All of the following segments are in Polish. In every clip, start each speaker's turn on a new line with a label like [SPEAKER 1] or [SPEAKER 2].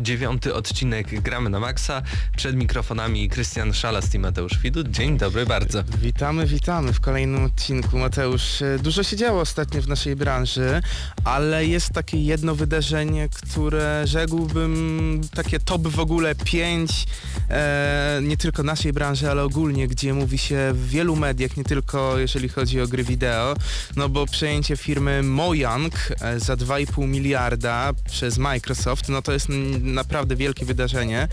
[SPEAKER 1] Dziewiąty odcinek Gramy na Maxa. Przed mikrofonami Krystian Szalas i Mateusz Widut. Dzień dobry bardzo.
[SPEAKER 2] Witamy, witamy w kolejnym odcinku. Mateusz, e, dużo się działo ostatnio w naszej branży, ale jest takie jedno wydarzenie, które rzekłbym takie top w ogóle 5 e, nie tylko naszej branży, ale ogólnie, gdzie mówi się w wielu mediach, nie tylko jeżeli chodzi o gry wideo, no bo przejęcie firmy Mojang e, za 2,5 miliarda przez Microsoft, no to jest naprawdę wielkie wydarzenie.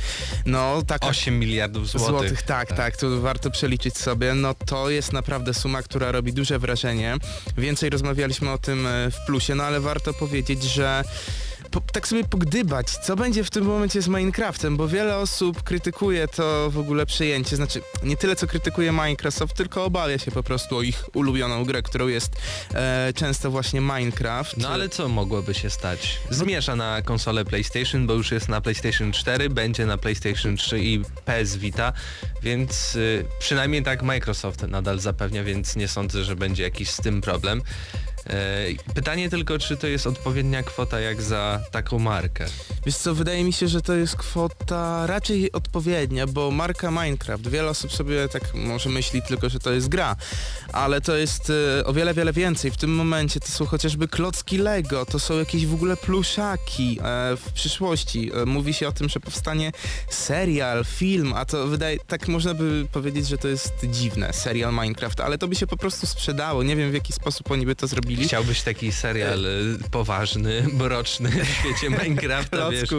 [SPEAKER 2] No, taka
[SPEAKER 1] 8 miliardów złotych.
[SPEAKER 2] Złotych, tak, tak, tu warto przeliczyć sobie. No to jest naprawdę suma, która robi duże wrażenie. Więcej rozmawialiśmy o tym e, w plusie, no ale warto powiedzieć, że po, tak sobie pogdybać, co będzie w tym momencie z Minecraftem, bo wiele osób krytykuje to w ogóle przejęcie, znaczy nie tyle co krytykuje Microsoft, tylko obawia się po prostu o ich ulubioną grę, którą jest e, często właśnie Minecraft.
[SPEAKER 1] No ale co mogłoby się stać? Zmierza na konsolę PlayStation, bo już jest na PlayStation 4, będzie na PlayStation 3 i PS Vita, więc y, przynajmniej tak Microsoft nadal zapewnia, więc nie sądzę, że będzie jakiś z tym problem. E, Pytanie tylko, czy to jest odpowiednia kwota jak za taką markę.
[SPEAKER 2] Wiesz co, wydaje mi się, że to jest kwota raczej odpowiednia, bo marka Minecraft, wiele osób sobie tak może myśli tylko, że to jest gra, ale to jest e, o wiele, wiele więcej. W tym momencie to są chociażby klocki Lego, to są jakieś w ogóle pluszaki e, w przyszłości. Mówi się o tym, że powstanie serial, film, a to wydaje, tak można by powiedzieć, że to jest dziwne, serial Minecraft, ale to by się po prostu sprzedało. Nie wiem w jaki sposób oni by to zrobili.
[SPEAKER 1] Chciałbyś taki serial y, poważny, mroczny w świecie Minecrafta, wiesz,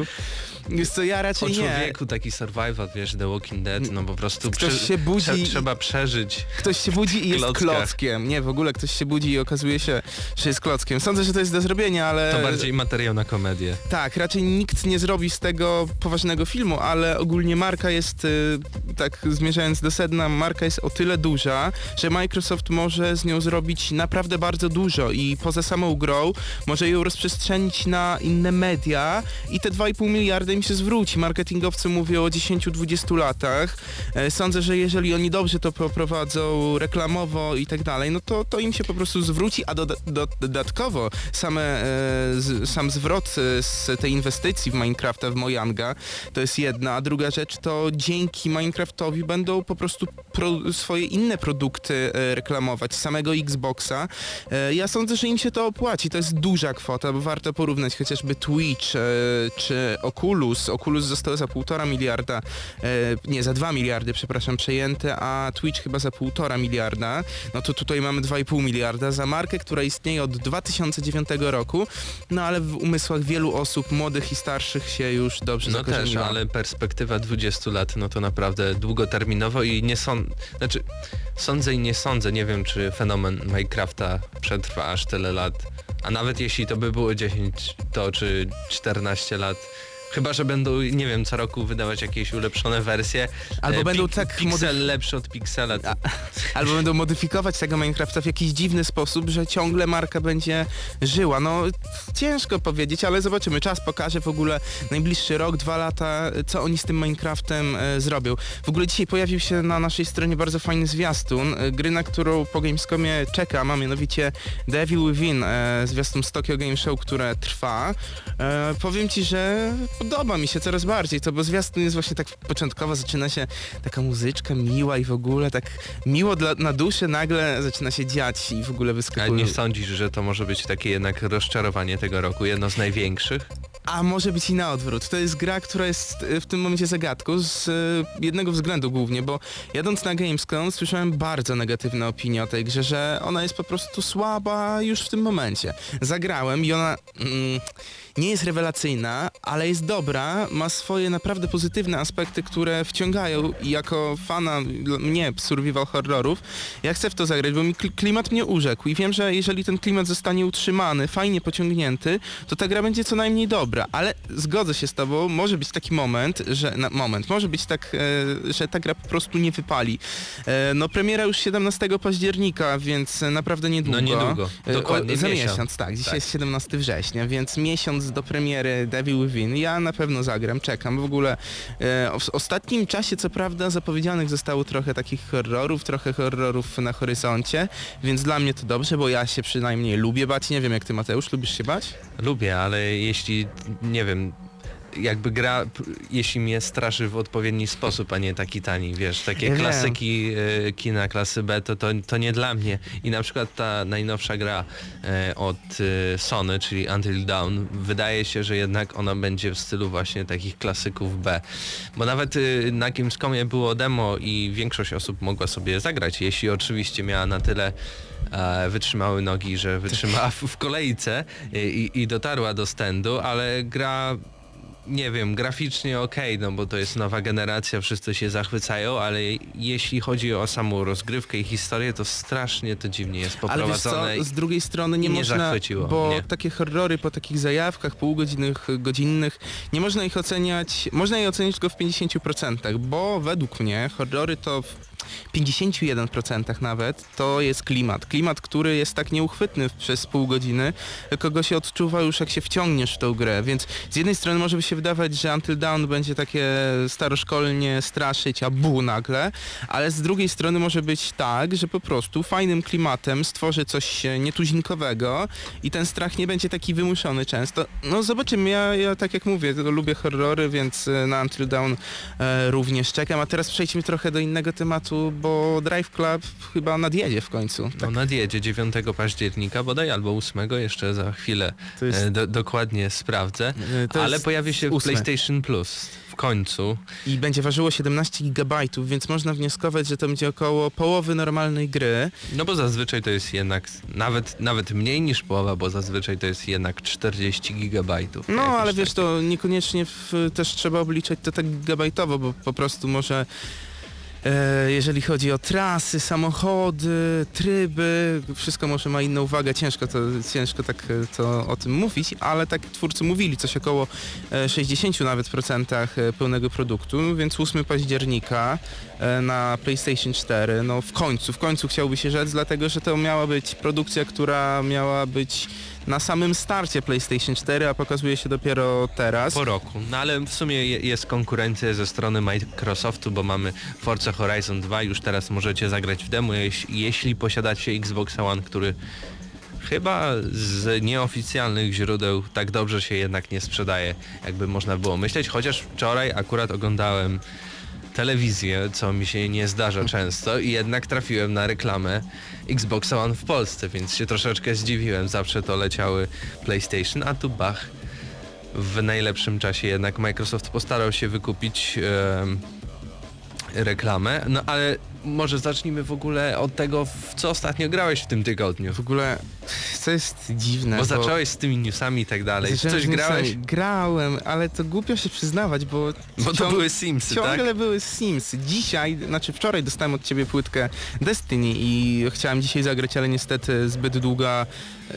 [SPEAKER 2] Jest to ja
[SPEAKER 1] o
[SPEAKER 2] raczej nie.
[SPEAKER 1] człowieku, taki survival, wiesz, The Walking Dead, no po prostu
[SPEAKER 2] Ktoś się budzi
[SPEAKER 1] trze- trzeba przeżyć.
[SPEAKER 2] Ktoś się budzi i jest
[SPEAKER 1] klockach.
[SPEAKER 2] klockiem. Nie, w ogóle ktoś się budzi i okazuje się, że jest klockiem. Sądzę, że to jest do zrobienia, ale...
[SPEAKER 1] To bardziej materiał na komedię.
[SPEAKER 2] Tak, raczej nikt nie zrobi z tego poważnego filmu, ale ogólnie marka jest, y, tak zmierzając do sedna, marka jest o tyle duża, że Microsoft może z nią zrobić naprawdę bardzo dużo i poza samą grą może ją rozprzestrzenić na inne media i te 2,5 miliarda im się zwróci. Marketingowcy mówią o 10-20 latach. E, Sądzę, że jeżeli oni dobrze to poprowadzą reklamowo i tak dalej, no to, to im się po prostu zwróci, a doda- do, dodatkowo same, e, sam zwrot e, z tej inwestycji w Minecrafta, w Mojanga, to jest jedna, a druga rzecz to dzięki Minecraftowi będą po prostu pro, swoje inne produkty reklamować, samego Xboxa. Ja sądzę, że im się to opłaci, to jest duża kwota, bo warto porównać chociażby Twitch czy Oculus. Oculus. Został za półtora miliarda, e, nie, za 2 miliardy, przepraszam, przejęte, a Twitch chyba za półtora miliarda. No to tutaj mamy 2,5 miliarda za markę, która istnieje od 2009 roku, no ale w umysłach wielu osób, młodych i starszych się już dobrze
[SPEAKER 1] No też, ale perspektywa 20 lat, no to naprawdę długoterminowo i nie sądzę, znaczy sądzę i nie sądzę, nie wiem czy fenomen Minecrafta przetrwa aż tyle lat, a nawet jeśli to by było 10 to czy 14 lat, Chyba, że będą, nie wiem, co roku wydawać jakieś ulepszone wersje.
[SPEAKER 2] Albo
[SPEAKER 1] E,
[SPEAKER 2] będą tak
[SPEAKER 1] Pixel
[SPEAKER 2] modyf-
[SPEAKER 1] lepszy od piksela. To...
[SPEAKER 2] Albo będą modyfikować tego Minecrafta w jakiś dziwny sposób, że ciągle marka będzie żyła. No ciężko powiedzieć, ale zobaczymy. Czas pokaże w ogóle najbliższy rok, dwa lata, co oni z tym Minecraftem e, zrobią. W ogóle dzisiaj pojawił się na naszej stronie bardzo fajny zwiastun, e, gry, na którą po Gamescomie czekam, a mianowicie Devil Within, e, zwiastun z Tokyo Game Show, które trwa. E, powiem ci, że podoba mi się coraz bardziej to, bo zwiastun jest właśnie tak początkowo, zaczyna się taka muzyczka miła i w ogóle tak miło dla, na duszę nagle zaczyna się dziać i w ogóle
[SPEAKER 1] Ale
[SPEAKER 2] wyskakuje.
[SPEAKER 1] nie sądzisz, że to może być takie jednak rozczarowanie tego roku, jedno z największych?
[SPEAKER 2] A może być i na odwrót. To jest gra, która jest y, w tym momencie zagadką z y, jednego względu głównie, bo jadąc na Gamescom słyszałem bardzo negatywne opinie o tej grze, że ona jest po prostu słaba już w tym momencie. Zagrałem i ona mm, nie jest rewelacyjna, ale jest dobra, ma swoje naprawdę pozytywne aspekty, które wciągają i jako fana mnie survival horrorów, ja chcę w to zagrać, bo mi kli- klimat mnie urzekł i wiem, że jeżeli ten klimat zostanie utrzymany, fajnie pociągnięty, to ta gra będzie co najmniej dobra, ale zgodzę się z tobą, może być taki moment, że na, moment, może być tak, e, że ta gra po prostu nie wypali. E, no premiera już 17 października, więc naprawdę niedługo.
[SPEAKER 1] No niedługo.
[SPEAKER 2] E,
[SPEAKER 1] Dokładnie
[SPEAKER 2] za
[SPEAKER 1] miesiąc.
[SPEAKER 2] miesiąc, tak. Dzisiaj
[SPEAKER 1] Tak.
[SPEAKER 2] jest 17 września, więc miesiąc do premiery Devil Within. Ja na pewno zagram, czekam. W ogóle e, w ostatnim czasie, co prawda, zapowiedzianych zostało trochę takich horrorów, trochę horrorów na horyzoncie, więc dla mnie to dobrze, bo ja się przynajmniej lubię bać. Nie wiem jak ty Mateusz, lubisz się bać?
[SPEAKER 1] Lubię, ale jeśli, nie wiem, jakby gra, jeśli mnie straszy w odpowiedni sposób, a nie taki tani, wiesz, takie
[SPEAKER 2] Ja
[SPEAKER 1] klasyki e, kina klasy B, to, to, to nie dla mnie. I na przykład ta najnowsza gra e, od e, Sony, czyli Until Dawn, wydaje się, że jednak ona będzie w stylu właśnie takich klasyków B. Bo nawet na Gamescomie było demo i większość osób mogła sobie zagrać, jeśli oczywiście miała na tyle wytrzymały nogi, że wytrzymała w, w kolejce i, i, i dotarła do stędu, ale gra nie wiem, graficznie okej, no bo to jest nowa generacja, wszyscy się zachwycają, ale jeśli chodzi o samą rozgrywkę i historię, to strasznie to dziwnie jest
[SPEAKER 2] Ale wiesz
[SPEAKER 1] poprowadzone.
[SPEAKER 2] co, z drugiej strony nie,
[SPEAKER 1] nie
[SPEAKER 2] można,
[SPEAKER 1] zachwyciło
[SPEAKER 2] bo
[SPEAKER 1] mnie.
[SPEAKER 2] takie horrory po takich zajawkach półgodzinnych, godzinnych, nie można ich oceniać, można je ocenić tylko w 50%, bo według mnie horrory to w 51% nawet to jest klimat. Klimat, który jest tak nieuchwytny przez pół godziny, kogo się odczuwa już jak się wciągniesz w tą grę, więc z jednej strony może by się wydawać, że Until Dawn będzie takie staroszkolnie straszyć, a bu nagle, ale z drugiej strony może być tak, że po prostu fajnym klimatem stworzy coś nietuzinkowego i ten strach nie będzie taki wymuszony często. No zobaczymy, ja, ja tak jak mówię, lubię horrory, więc e, na Until Dawn e, również czekam, a teraz przejdźmy trochę do innego tematu, bo Drive Club chyba nadjedzie w końcu.
[SPEAKER 1] No nadjedzie 9 października bodaj, albo 8, jeszcze za chwilę
[SPEAKER 2] jest-
[SPEAKER 1] e, do, dokładnie sprawdzę,
[SPEAKER 2] E,
[SPEAKER 1] ale pojawi się w
[SPEAKER 2] ósme.
[SPEAKER 1] PlayStation Plus w końcu.
[SPEAKER 2] I będzie ważyło 17 GB, więc można wnioskować, że to będzie około połowy normalnej gry.
[SPEAKER 1] No bo zazwyczaj to jest jednak nawet, nawet mniej niż połowa, bo zazwyczaj to jest jednak 40 gigabajtów.
[SPEAKER 2] No, ale wiesz, to niekoniecznie w, też trzeba obliczać to tak gigabajtowo, bo po prostu może jeżeli chodzi o trasy, samochody, tryby, wszystko może ma inną wagę, ciężko to, ciężko tak e, to o tym mówić, ale tak twórcy mówili, coś około e, 60 nawet procentach e, pełnego produktu, więc 8 października e, na PlayStation 4, no w końcu, w końcu chciałby się rzec, dlatego że to miała być produkcja, która miała być na samym starcie PlayStation 4, a pokazuje się dopiero teraz.
[SPEAKER 1] Po roku. No ale w sumie je- jest konkurencja ze strony Microsoftu, bo mamy Forza Horizon 2, już teraz możecie zagrać w demo, jeśli posiadacie Xbox One, który chyba z nieoficjalnych źródeł tak dobrze się jednak nie sprzedaje, jakby można było myśleć, chociaż wczoraj akurat oglądałem telewizję, co mi się nie zdarza często i jednak trafiłem na reklamę Xbox One w Polsce, więc się troszeczkę zdziwiłem. Zawsze to leciały PlayStation, a tu bach w najlepszym czasie jednak Microsoft postarał się wykupić em, reklamę. No ale może zacznijmy w ogóle od tego, w co ostatnio grałeś w tym tygodniu.
[SPEAKER 2] W ogóle, co jest dziwne,
[SPEAKER 1] Bo zacząłeś z tymi newsami i tak dalej. Coś grałeś?
[SPEAKER 2] Grałem, ale to głupio się przyznawać, bo...
[SPEAKER 1] Bo to były Simsy, tak?
[SPEAKER 2] Ciągle były Simsy. Dzisiaj, znaczy wczoraj dostałem od ciebie płytkę Destiny i chciałem dzisiaj zagrać, ale niestety zbyt długa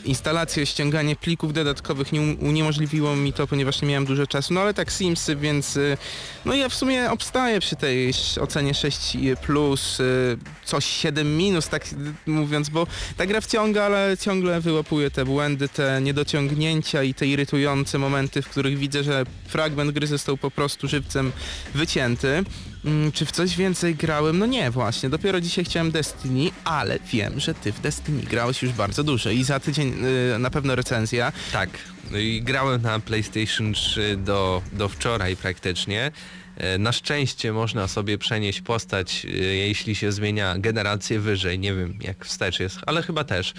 [SPEAKER 2] instalacja, ściąganie plików dodatkowych nie um- uniemożliwiło mi to, ponieważ nie miałem dużo czasu. No ale tak Simsy, więc y, no ja w sumie obstaję przy tej ocenie 6+. plus y, coś 7 minus, tak mówiąc, bo ta gra wciąga, ale ciągle wyłapuje te błędy, te niedociągnięcia i te irytujące momenty, w których widzę, że fragment gry został po prostu żywcem wycięty. Mm, czy w coś więcej grałem? No nie, właśnie. Dopiero dzisiaj chciałem Destiny, ale wiem, że ty w Destiny grałeś już bardzo dużo i za tydzień y, na pewno recenzja.
[SPEAKER 1] Tak, no i grałem na PlayStation 3 do, do wczoraj praktycznie. E, Na szczęście można sobie przenieść postać, e, jeśli się zmienia generację wyżej, nie wiem jak wstecz jest, ale chyba też.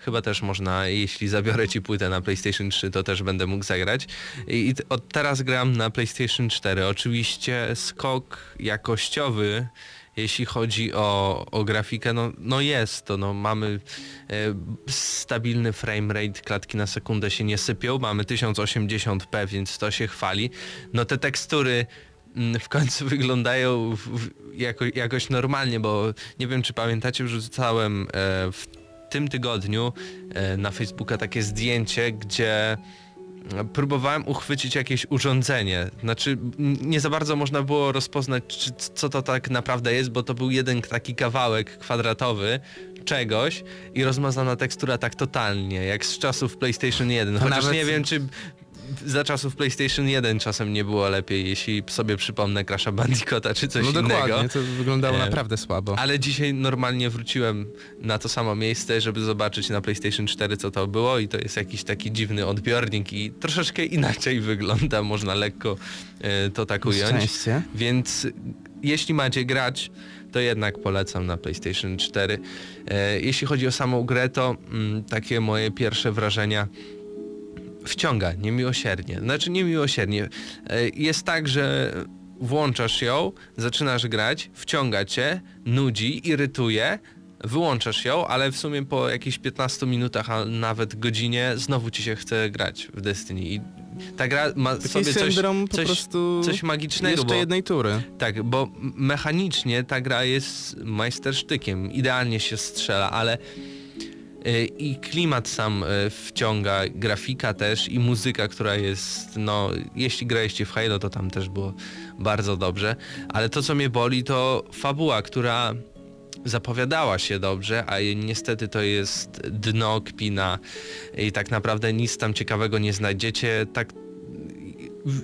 [SPEAKER 1] Chyba też można, jeśli zabiorę ci płytę na PlayStation 3, to też będę mógł zagrać. I, od teraz gram na PlayStation 4. Oczywiście skok jakościowy jeśli chodzi o, o grafikę, no, no jest to, no mamy e, stabilny framerate, klatki na sekundę się nie sypią, mamy 1080p, więc to się chwali. No te tekstury mm, w końcu wyglądają w, w, jako, jakoś normalnie, bo nie wiem czy pamiętacie, wrzucałem e, w tym tygodniu e, na Facebooka takie zdjęcie, gdzie próbowałem uchwycić jakieś urządzenie. Znaczy nie za bardzo można było rozpoznać, czy, co to tak naprawdę jest, bo to był jeden taki kawałek kwadratowy czegoś i rozmazana tekstura tak totalnie, jak z czasów PlayStation 1.
[SPEAKER 2] To
[SPEAKER 1] Chociaż
[SPEAKER 2] nawet-
[SPEAKER 1] nie wiem, czy za czasów PlayStation 1 czasem nie było lepiej, jeśli sobie przypomnę Crash'a Bandicoota czy coś
[SPEAKER 2] no
[SPEAKER 1] innego.
[SPEAKER 2] dokładnie, to wyglądało
[SPEAKER 1] E,
[SPEAKER 2] naprawdę słabo.
[SPEAKER 1] Ale dzisiaj normalnie wróciłem na to samo miejsce, żeby zobaczyć na PlayStation 4 co to było i to jest jakiś taki dziwny odbiornik i troszeczkę inaczej wygląda, można lekko e, to tak ująć.
[SPEAKER 2] Szczęście.
[SPEAKER 1] Więc jeśli macie grać, to jednak polecam na PlayStation 4. E, jeśli chodzi o samą grę, to mm, takie moje pierwsze wrażenia wciąga niemiłosiernie. Znaczy niemiłosiernie. E, Jest tak, że włączasz ją, zaczynasz grać, wciąga cię, nudzi, irytuje, wyłączasz ją, ale w sumie po jakichś 15 minutach, a nawet godzinie znowu ci się chce grać w Destiny. I ta gra ma
[SPEAKER 2] Taki
[SPEAKER 1] sobie coś, coś, coś magicznego,
[SPEAKER 2] jeszcze
[SPEAKER 1] bo
[SPEAKER 2] jednej tury.
[SPEAKER 1] tak, bo mechanicznie ta gra jest majstersztykiem, idealnie się strzela, ale i klimat sam y, wciąga, grafika też i muzyka, która jest, no, jeśli graliście w Halo, to tam też było bardzo dobrze, ale to co mnie boli to fabuła, która zapowiadała się dobrze, a niestety to jest dno kpina i tak naprawdę nic tam ciekawego nie znajdziecie, tak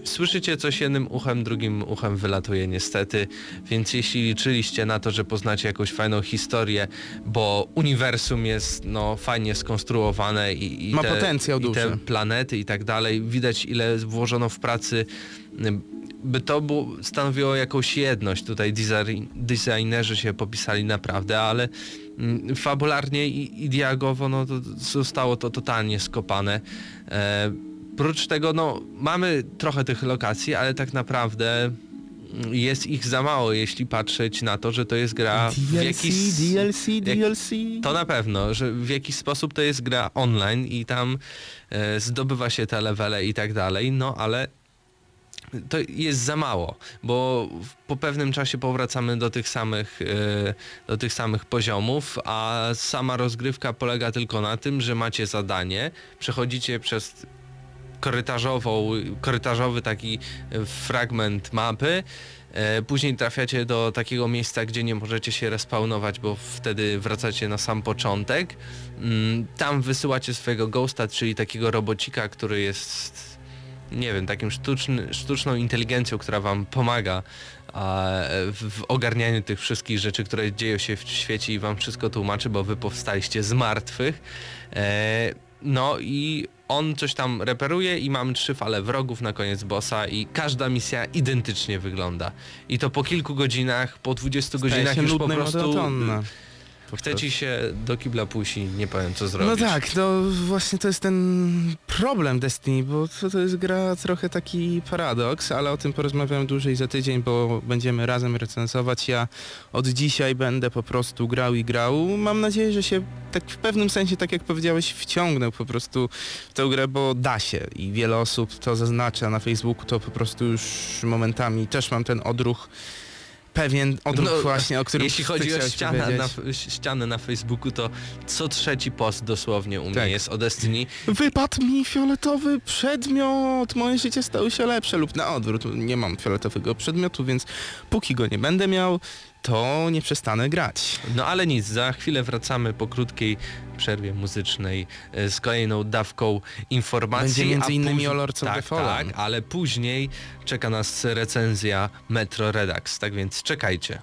[SPEAKER 1] Słyszycie coś jednym uchem, drugim uchem wylatuje niestety, więc jeśli liczyliście na to, że poznacie jakąś fajną historię, bo uniwersum jest no fajnie skonstruowane i, i
[SPEAKER 2] Ma
[SPEAKER 1] te,
[SPEAKER 2] potencjał
[SPEAKER 1] i
[SPEAKER 2] duży.
[SPEAKER 1] te planety i tak dalej, widać ile włożono w pracy, by to było, stanowiło jakąś jedność. Tutaj design, designerzy się popisali naprawdę, ale fabularnie i, i dialogowo no, to zostało to totalnie skopane. E, Prócz tego, no, mamy trochę tych lokacji, ale tak naprawdę mm, jest ich za mało, jeśli patrzeć na to, że to jest gra w
[SPEAKER 2] DLC,
[SPEAKER 1] jakiś...
[SPEAKER 2] DLC,
[SPEAKER 1] jak-
[SPEAKER 2] DLC.
[SPEAKER 1] To na pewno, że w jakiś sposób to jest gra online i tam e, zdobywa się te levele i tak dalej, no ale to jest za mało, bo w- po pewnym czasie powracamy do tych samych, e, do tych samych poziomów, a sama rozgrywka polega tylko na tym, że macie zadanie, przechodzicie przez korytarzową, korytarzowy taki e, fragment mapy, e, później trafiacie do takiego miejsca, gdzie nie możecie się respawnować, bo wtedy wracacie na sam początek. Mm, Tam wysyłacie swojego ghosta, czyli takiego robocika, który jest nie wiem, takim sztuczny, sztuczną inteligencją, która wam pomaga w ogarnianiu tych wszystkich rzeczy, które dzieją się w świecie i wam wszystko tłumaczy, bo wy powstaliście z martwych. E, no i on coś tam reperuje i mamy trzy fale wrogów na koniec bossa i każda misja identycznie wygląda. I to po kilku godzinach, po 20
[SPEAKER 2] Staje
[SPEAKER 1] godzinach już po prostu
[SPEAKER 2] monotonna.
[SPEAKER 1] Chce ci się do kibla pójść i nie powiem co zrobić.
[SPEAKER 2] No tak, to właśnie to jest ten problem Destiny, bo to, to jest gra trochę taki paradoks, ale o tym porozmawiam dłużej za tydzień, bo będziemy razem recenzować. Ja od dzisiaj będę po prostu grał i grał. Mam nadzieję, że się tak w pewnym sensie, tak jak powiedziałeś, wciągnę po prostu w tę grę, bo da się i wiele osób to zaznacza na Facebooku, to po prostu już momentami też mam ten odruch pewien odruch
[SPEAKER 1] No,
[SPEAKER 2] właśnie, o którym
[SPEAKER 1] Jeśli chodzi o ścianę na, ścianę na Facebooku, to co trzeci post dosłownie u mnie
[SPEAKER 2] Tak.
[SPEAKER 1] jest o Destiny.
[SPEAKER 2] Wypadł mi fioletowy przedmiot, moje życie stało się lepsze lub na odwrót. Nie mam fioletowego przedmiotu, więc póki go nie będę miał, to nie przestanę grać.
[SPEAKER 1] No ale nic, za chwilę wracamy po krótkiej przerwie muzycznej e, z kolejną dawką informacji.
[SPEAKER 2] Będzie między innymi o Lords
[SPEAKER 1] tak. Tak, ale później czeka nas recenzja Metro Redux, tak więc czekajcie.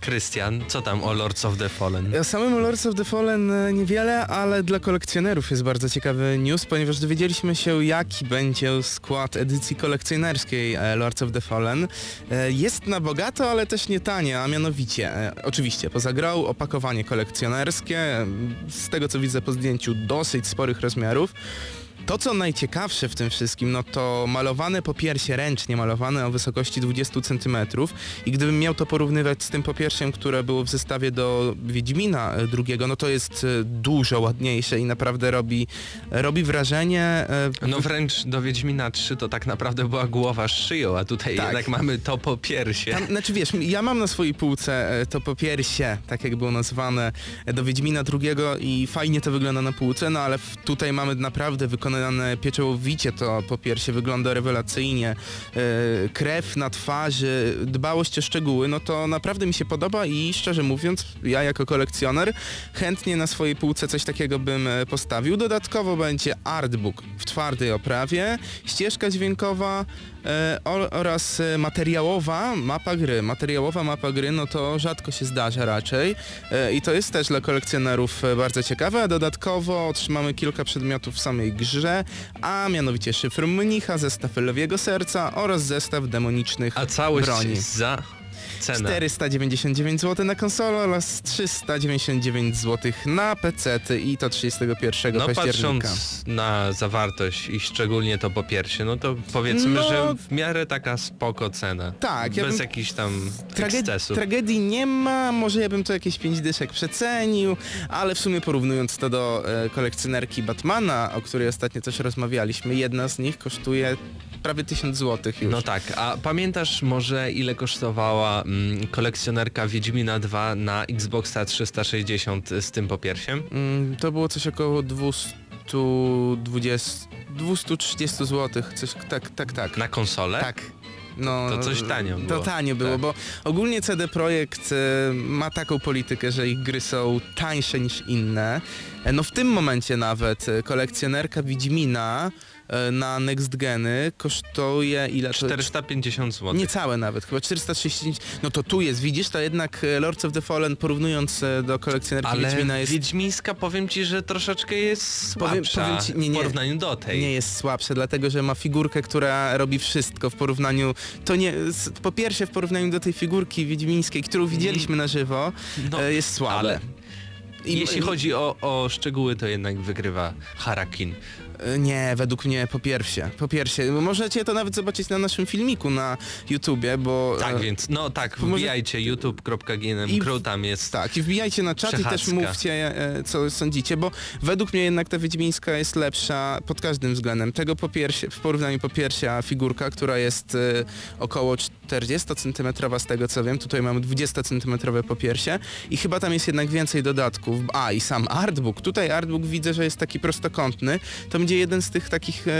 [SPEAKER 1] Krystian, co tam o Lords of the Fallen?
[SPEAKER 2] O samym Lords of the Fallen e, niewiele, ale dla kolekcjonerów jest bardzo ciekawy news, ponieważ dowiedzieliśmy się jaki będzie skład edycji kolekcjonerskiej e, Lords of the Fallen. E, Jest na bogato, ale też nie tanie, a mianowicie, e, oczywiście, poza grą opakowanie kolekcjonerskie, e, z tego co widzę po zdjęciu dosyć sporych rozmiarów, To, co najciekawsze w tym wszystkim, no to malowane popiersie ręcznie, malowane o wysokości 20 cm i gdybym miał to porównywać z tym popiersiem, które było w zestawie do Wiedźmina e, drugiego, no to jest e, dużo ładniejsze i naprawdę robi, robi wrażenie. e,
[SPEAKER 1] No wręcz do Wiedźmina 3 to tak naprawdę była głowa z szyją, a tutaj
[SPEAKER 2] Tak.
[SPEAKER 1] jednak mamy to po piersie.
[SPEAKER 2] Tam, znaczy wiesz, ja mam na swojej półce to popiersie, tak jak było nazwane, do Wiedźmina drugiego i fajnie to wygląda na półce, no ale tutaj mamy naprawdę wykonane pieczołowicie to popiersie, wygląda rewelacyjnie. E, krew na twarzy, dbałość o szczegóły, no to naprawdę mi się podoba i szczerze mówiąc, ja jako kolekcjoner chętnie na swojej półce coś takiego bym e, postawił. Dodatkowo będzie artbook w twardej oprawie, ścieżka dźwiękowa, oraz e, materiałowa mapa gry. Materiałowa mapa gry, no to rzadko się zdarza raczej e, i to jest też dla kolekcjonerów e, bardzo ciekawe. A dodatkowo otrzymamy kilka przedmiotów w samej grze, a mianowicie szyfr mnicha, zestaw Lewiego Serca oraz zestaw demonicznych
[SPEAKER 1] A całość
[SPEAKER 2] broni.
[SPEAKER 1] za cenę.
[SPEAKER 2] 499 zł na konsolę oraz 399 zł na PC i to 31
[SPEAKER 1] No
[SPEAKER 2] października.
[SPEAKER 1] patrząc na zawartość i szczególnie to po piersie, no to powiedzmy,
[SPEAKER 2] No.
[SPEAKER 1] że w miarę taka spoko cena.
[SPEAKER 2] Tak, ja
[SPEAKER 1] Bez
[SPEAKER 2] bym-
[SPEAKER 1] jakichś tam
[SPEAKER 2] Trage-
[SPEAKER 1] ekscesów.
[SPEAKER 2] tragedii nie ma, może ja bym to jakieś 5 dyszek przecenił, ale w sumie porównując to do e, kolekcjonerki Batmana, o której ostatnio też rozmawialiśmy, jedna z nich kosztuje prawie 1000 zł już.
[SPEAKER 1] No tak, a pamiętasz może ile kosztowała kolekcjonerka Wiedźmina 2 na Xboxa 360 z tym popiersiem?
[SPEAKER 2] Mm, to było coś około 220, 230 zł, coś tak, tak, tak.
[SPEAKER 1] Na konsolę?
[SPEAKER 2] Tak. No,
[SPEAKER 1] To coś tanio
[SPEAKER 2] To
[SPEAKER 1] było.
[SPEAKER 2] tanio było,
[SPEAKER 1] Tak.
[SPEAKER 2] bo ogólnie CD Projekt e, ma taką politykę, że ich gry są tańsze niż inne. E, No w tym momencie nawet e, kolekcjonerka Wiedźmina na Next Geny kosztuje ile? To-
[SPEAKER 1] 450 zł.
[SPEAKER 2] Niecałe nawet, chyba 439. No to tu jest, widzisz, to jednak e, Lords of the Fallen porównując e, do kolekcjonerki
[SPEAKER 1] Ale
[SPEAKER 2] Wiedźmina jest
[SPEAKER 1] Wiedźmińska powiem ci, że troszeczkę jest
[SPEAKER 2] Powiem-
[SPEAKER 1] słabsza
[SPEAKER 2] powiem ci- nie, nie.
[SPEAKER 1] w porównaniu do tej.
[SPEAKER 2] nie jest słabsze, dlatego że ma figurkę, która robi wszystko w porównaniu. To nie. Po pierwsze, w porównaniu do tej figurki wiedźmińskiej, którą widzieliśmy na żywo,
[SPEAKER 1] No,
[SPEAKER 2] e, jest słabe.
[SPEAKER 1] ale
[SPEAKER 2] I-
[SPEAKER 1] Jeśli chodzi o, o szczegóły, to jednak wygrywa Harakin.
[SPEAKER 2] E, Nie, według mnie po pierwsze. Po pierwsze, możecie to nawet zobaczyć na naszym filmiku na YouTubie, bo.
[SPEAKER 1] Tak,
[SPEAKER 2] e,
[SPEAKER 1] więc no tak,
[SPEAKER 2] może-
[SPEAKER 1] wbijajcie youtube.ginem
[SPEAKER 2] I w-
[SPEAKER 1] crew, tam jest
[SPEAKER 2] Tak, i wbijajcie na czat i też mówcie, e, co sądzicie, bo według mnie jednak ta Wiedźmińska jest lepsza pod każdym względem. Tego po piersie, w porównaniu po piersia figurka, która jest około 40 cm z tego co wiem, tutaj mamy 20 cm popiersie i chyba tam jest jednak więcej dodatków. A i sam artbook, tutaj artbook widzę, że jest taki prostokątny, to będzie jeden z tych takich e,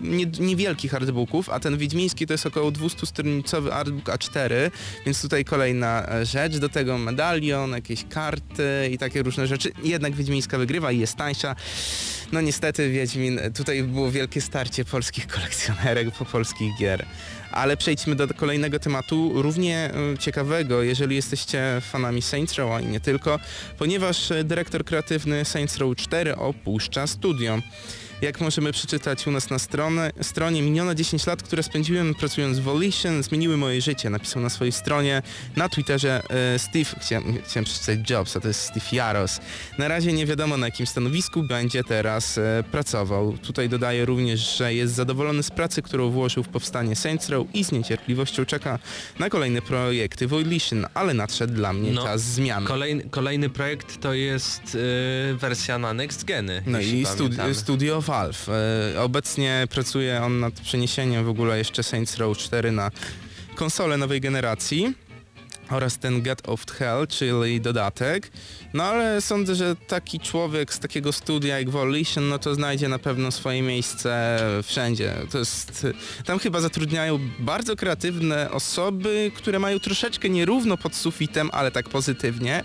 [SPEAKER 2] nie, niewielkich artbooków, a ten wiedźmiński to jest około 200-stronicowy artbook A4, więc tutaj kolejna e, rzecz, do tego medalion, jakieś karty i takie różne rzeczy. Jednak Wiedźmińska wygrywa i jest tańsza. No niestety Wiedźmin, tutaj było wielkie starcie polskich kolekcjonerek po polskich gier. Ale przejdźmy do kolejnego tematu, równie e, ciekawego, jeżeli jesteście fanami Saints Row, a nie tylko, ponieważ e, dyrektor kreatywny Saints Row 4 opuszcza studio. Jak możemy przeczytać u nas na stronę, stronie, minione 10 lat, które spędziłem pracując w Volition, zmieniły moje życie. Napisał na swojej stronie, na Twitterze e, Steve, chciałem, chciałem przeczytać Jobs, a to jest Steve Jaros. Na razie nie wiadomo na jakim stanowisku będzie teraz e, pracował. Tutaj dodaje również, że jest zadowolony z pracy, którą włożył w powstanie Saints Row i z niecierpliwością czeka na kolejne projekty Volition, ale nadszedł dla mnie
[SPEAKER 1] No,
[SPEAKER 2] czas zmian.
[SPEAKER 1] Kolejny, kolejny projekt to jest y, wersja na Next Geny.
[SPEAKER 2] No i studi-
[SPEAKER 1] pamiętamy.
[SPEAKER 2] Valve. E, obecnie pracuje on nad przeniesieniem w ogóle jeszcze Saints Row 4 na konsolę nowej generacji oraz ten Get of Hell, czyli dodatek. No ale sądzę, że taki człowiek z takiego studia jak Volition, no to znajdzie na pewno swoje miejsce wszędzie. To jest, tam chyba zatrudniają bardzo kreatywne osoby, które mają troszeczkę nierówno pod sufitem, ale tak pozytywnie.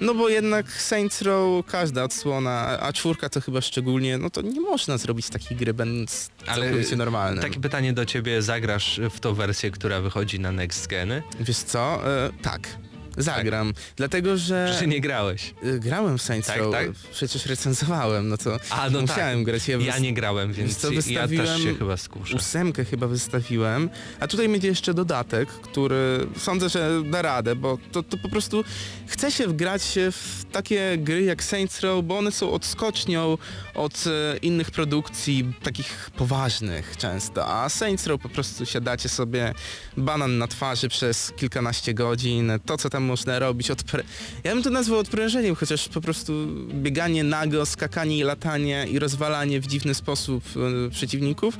[SPEAKER 2] No bo jednak Saints Row, każda odsłona, a czwórka to chyba szczególnie, no to nie można zrobić takiej gry, będąc
[SPEAKER 1] Ale
[SPEAKER 2] całkowicie normalnym.
[SPEAKER 1] Takie pytanie do ciebie, zagrasz w tą wersję, która wychodzi na Next Geny?
[SPEAKER 2] Wiesz co? E, tak tak. Zagram, dlatego że
[SPEAKER 1] Czy nie grałeś?
[SPEAKER 2] y, grałem w Saints
[SPEAKER 1] Tak,
[SPEAKER 2] Row,
[SPEAKER 1] tak?
[SPEAKER 2] przecież recenzowałem, no to
[SPEAKER 1] A, no
[SPEAKER 2] musiałem
[SPEAKER 1] tak.
[SPEAKER 2] grać.
[SPEAKER 1] Ja
[SPEAKER 2] wys-
[SPEAKER 1] nie grałem, więc
[SPEAKER 2] co,
[SPEAKER 1] ja
[SPEAKER 2] wystawiłem
[SPEAKER 1] też się chyba skuszę.
[SPEAKER 2] ósemkę chyba wystawiłem, a tutaj będzie jeszcze dodatek, który sądzę, że da radę, bo to, to po prostu chce się wgrać w takie gry jak Saints Row, bo one są odskocznią od e, innych produkcji, takich poważnych często, a Saints Row po prostu siadacie sobie banan na twarzy przez kilkanaście godzin, to co tam można robić, odpre... ja bym to nazwał odprężeniem, chociaż po prostu bieganie nago, skakanie i latanie i rozwalanie w dziwny sposób e, przeciwników,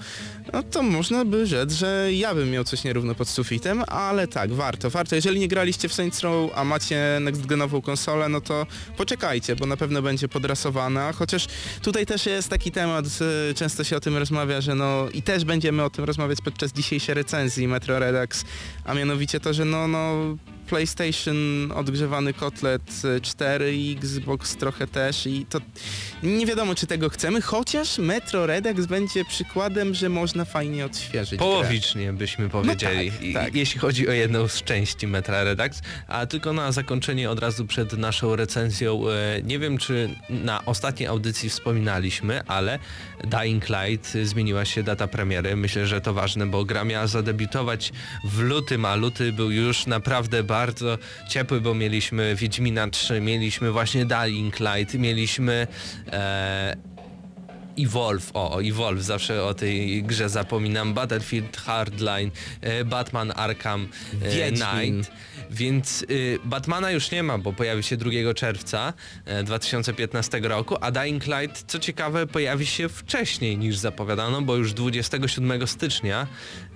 [SPEAKER 2] no to można by rzec, że ja bym miał coś nierówno pod sufitem, ale tak, warto, warto. Jeżeli nie graliście w Saints Row, a macie next-genową konsolę, no to poczekajcie, bo na pewno będzie podrasowana, chociaż tutaj też jest taki temat, e, często się o tym rozmawia, że no i też będziemy o tym rozmawiać podczas dzisiejszej recenzji Metro Redux, a mianowicie to, że no, no PlayStation odgrzewany kotlet e, 4 i Xbox trochę też i to nie wiadomo czy tego chcemy, chociaż Metro Redux będzie przykładem, że można fajnie odświeżyć grę.
[SPEAKER 1] Połowicznie byśmy powiedzieli,
[SPEAKER 2] tak,
[SPEAKER 1] I-
[SPEAKER 2] tak.
[SPEAKER 1] jeśli chodzi o jedną z części Metra Redux, a tylko na zakończenie od razu przed naszą recenzją, e, nie wiem czy na ostatniej audycji wspominaliśmy, ale Dying Light e, zmieniła się data premiery, myślę, że to ważne, bo gra miała zadebiutować w lutym, a luty był już naprawdę bardzo ciepły, bo mieliśmy Wiedźmina 3, mieliśmy właśnie Dying Light, mieliśmy e, Evolve, o, o Evolve, zawsze o tej grze zapominam, Battlefield Hardline, e, Batman Arkham e,
[SPEAKER 2] Wiedźmin.
[SPEAKER 1] Knight, więc y, Batmana już nie ma, bo pojawi się 2 czerwca e, 2015 roku, a Dying Light, co ciekawe, pojawi się wcześniej niż zapowiadano, bo już 27 stycznia.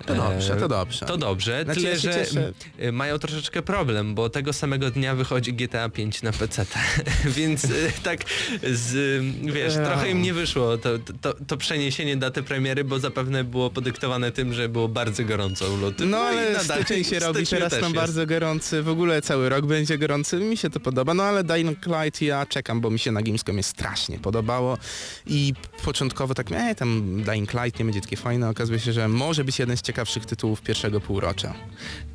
[SPEAKER 2] To dobrze,
[SPEAKER 1] e,
[SPEAKER 2] to dobrze.
[SPEAKER 1] To dobrze,
[SPEAKER 2] Znaczy,
[SPEAKER 1] tyle
[SPEAKER 2] ja
[SPEAKER 1] że
[SPEAKER 2] cieszę.
[SPEAKER 1] y, mają troszeczkę problem, bo tego samego dnia wychodzi GTA 5 na PC, więc y, tak z, wiesz, trochę im nie wyszło to, to, to przeniesienie daty premiery, bo zapewne było podyktowane tym, że było bardzo gorąco w lutym.
[SPEAKER 2] No
[SPEAKER 1] i
[SPEAKER 2] ale styczeń się robi, teraz tam bardzo w ogóle cały rok będzie gorący, mi się to podoba, no ale Dying Light ja czekam, bo mi się na Gamescomie strasznie podobało i początkowo tak, e, tam Dying Light nie będzie takie fajne, okazuje się, że może być jeden z ciekawszych tytułów pierwszego półrocza.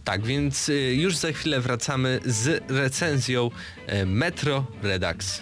[SPEAKER 1] Tak, więc y, już za chwilę wracamy z recenzją e, Metro Redux.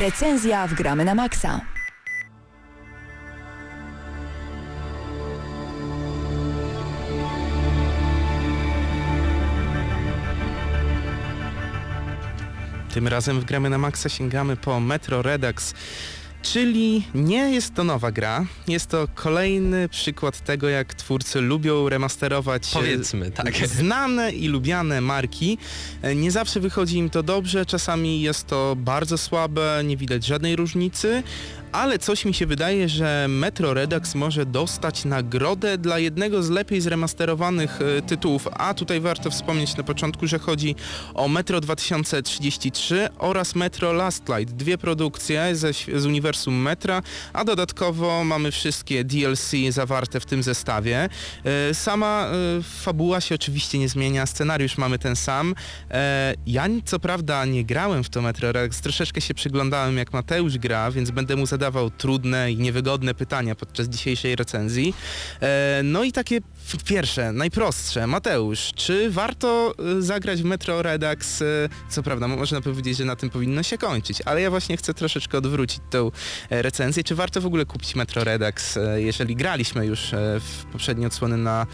[SPEAKER 3] Recenzja w Gramy na Maxa.
[SPEAKER 2] Tym razem w gramy na maksa sięgamy po Metro Redux, czyli nie jest to nowa gra, jest to kolejny przykład tego, jak twórcy lubią remasterować e,
[SPEAKER 1] Powiedzmy, tak.
[SPEAKER 2] znane i lubiane marki. E, Nie zawsze wychodzi im to dobrze, czasami jest to bardzo słabe, nie widać żadnej różnicy, ale coś mi się wydaje, że Metro Redux może dostać nagrodę dla jednego z lepiej zremasterowanych e, tytułów, a tutaj warto wspomnieć na początku, że chodzi o Metro 2033 oraz Metro Last Light, dwie produkcje ze, z uniwersum Metra, a dodatkowo mamy wszystkie DLC zawarte w tym zestawie. E, Sama e, fabuła się oczywiście nie zmienia, scenariusz mamy ten sam. Ja co prawda nie grałem w to Metro Redux, troszeczkę się przyglądałem jak Mateusz gra, więc będę mu zadawał trudne i niewygodne pytania podczas dzisiejszej recenzji. E, No i takie pierwsze, najprostsze. Mateusz, czy warto e, zagrać w Metro Redux? E, Co prawda, mo- można powiedzieć, że na tym powinno się kończyć, ale ja właśnie chcę troszeczkę odwrócić tą e, recenzję. Czy warto w ogóle kupić Metro Redux, jeżeli graliśmy już w poprzednie odsłony na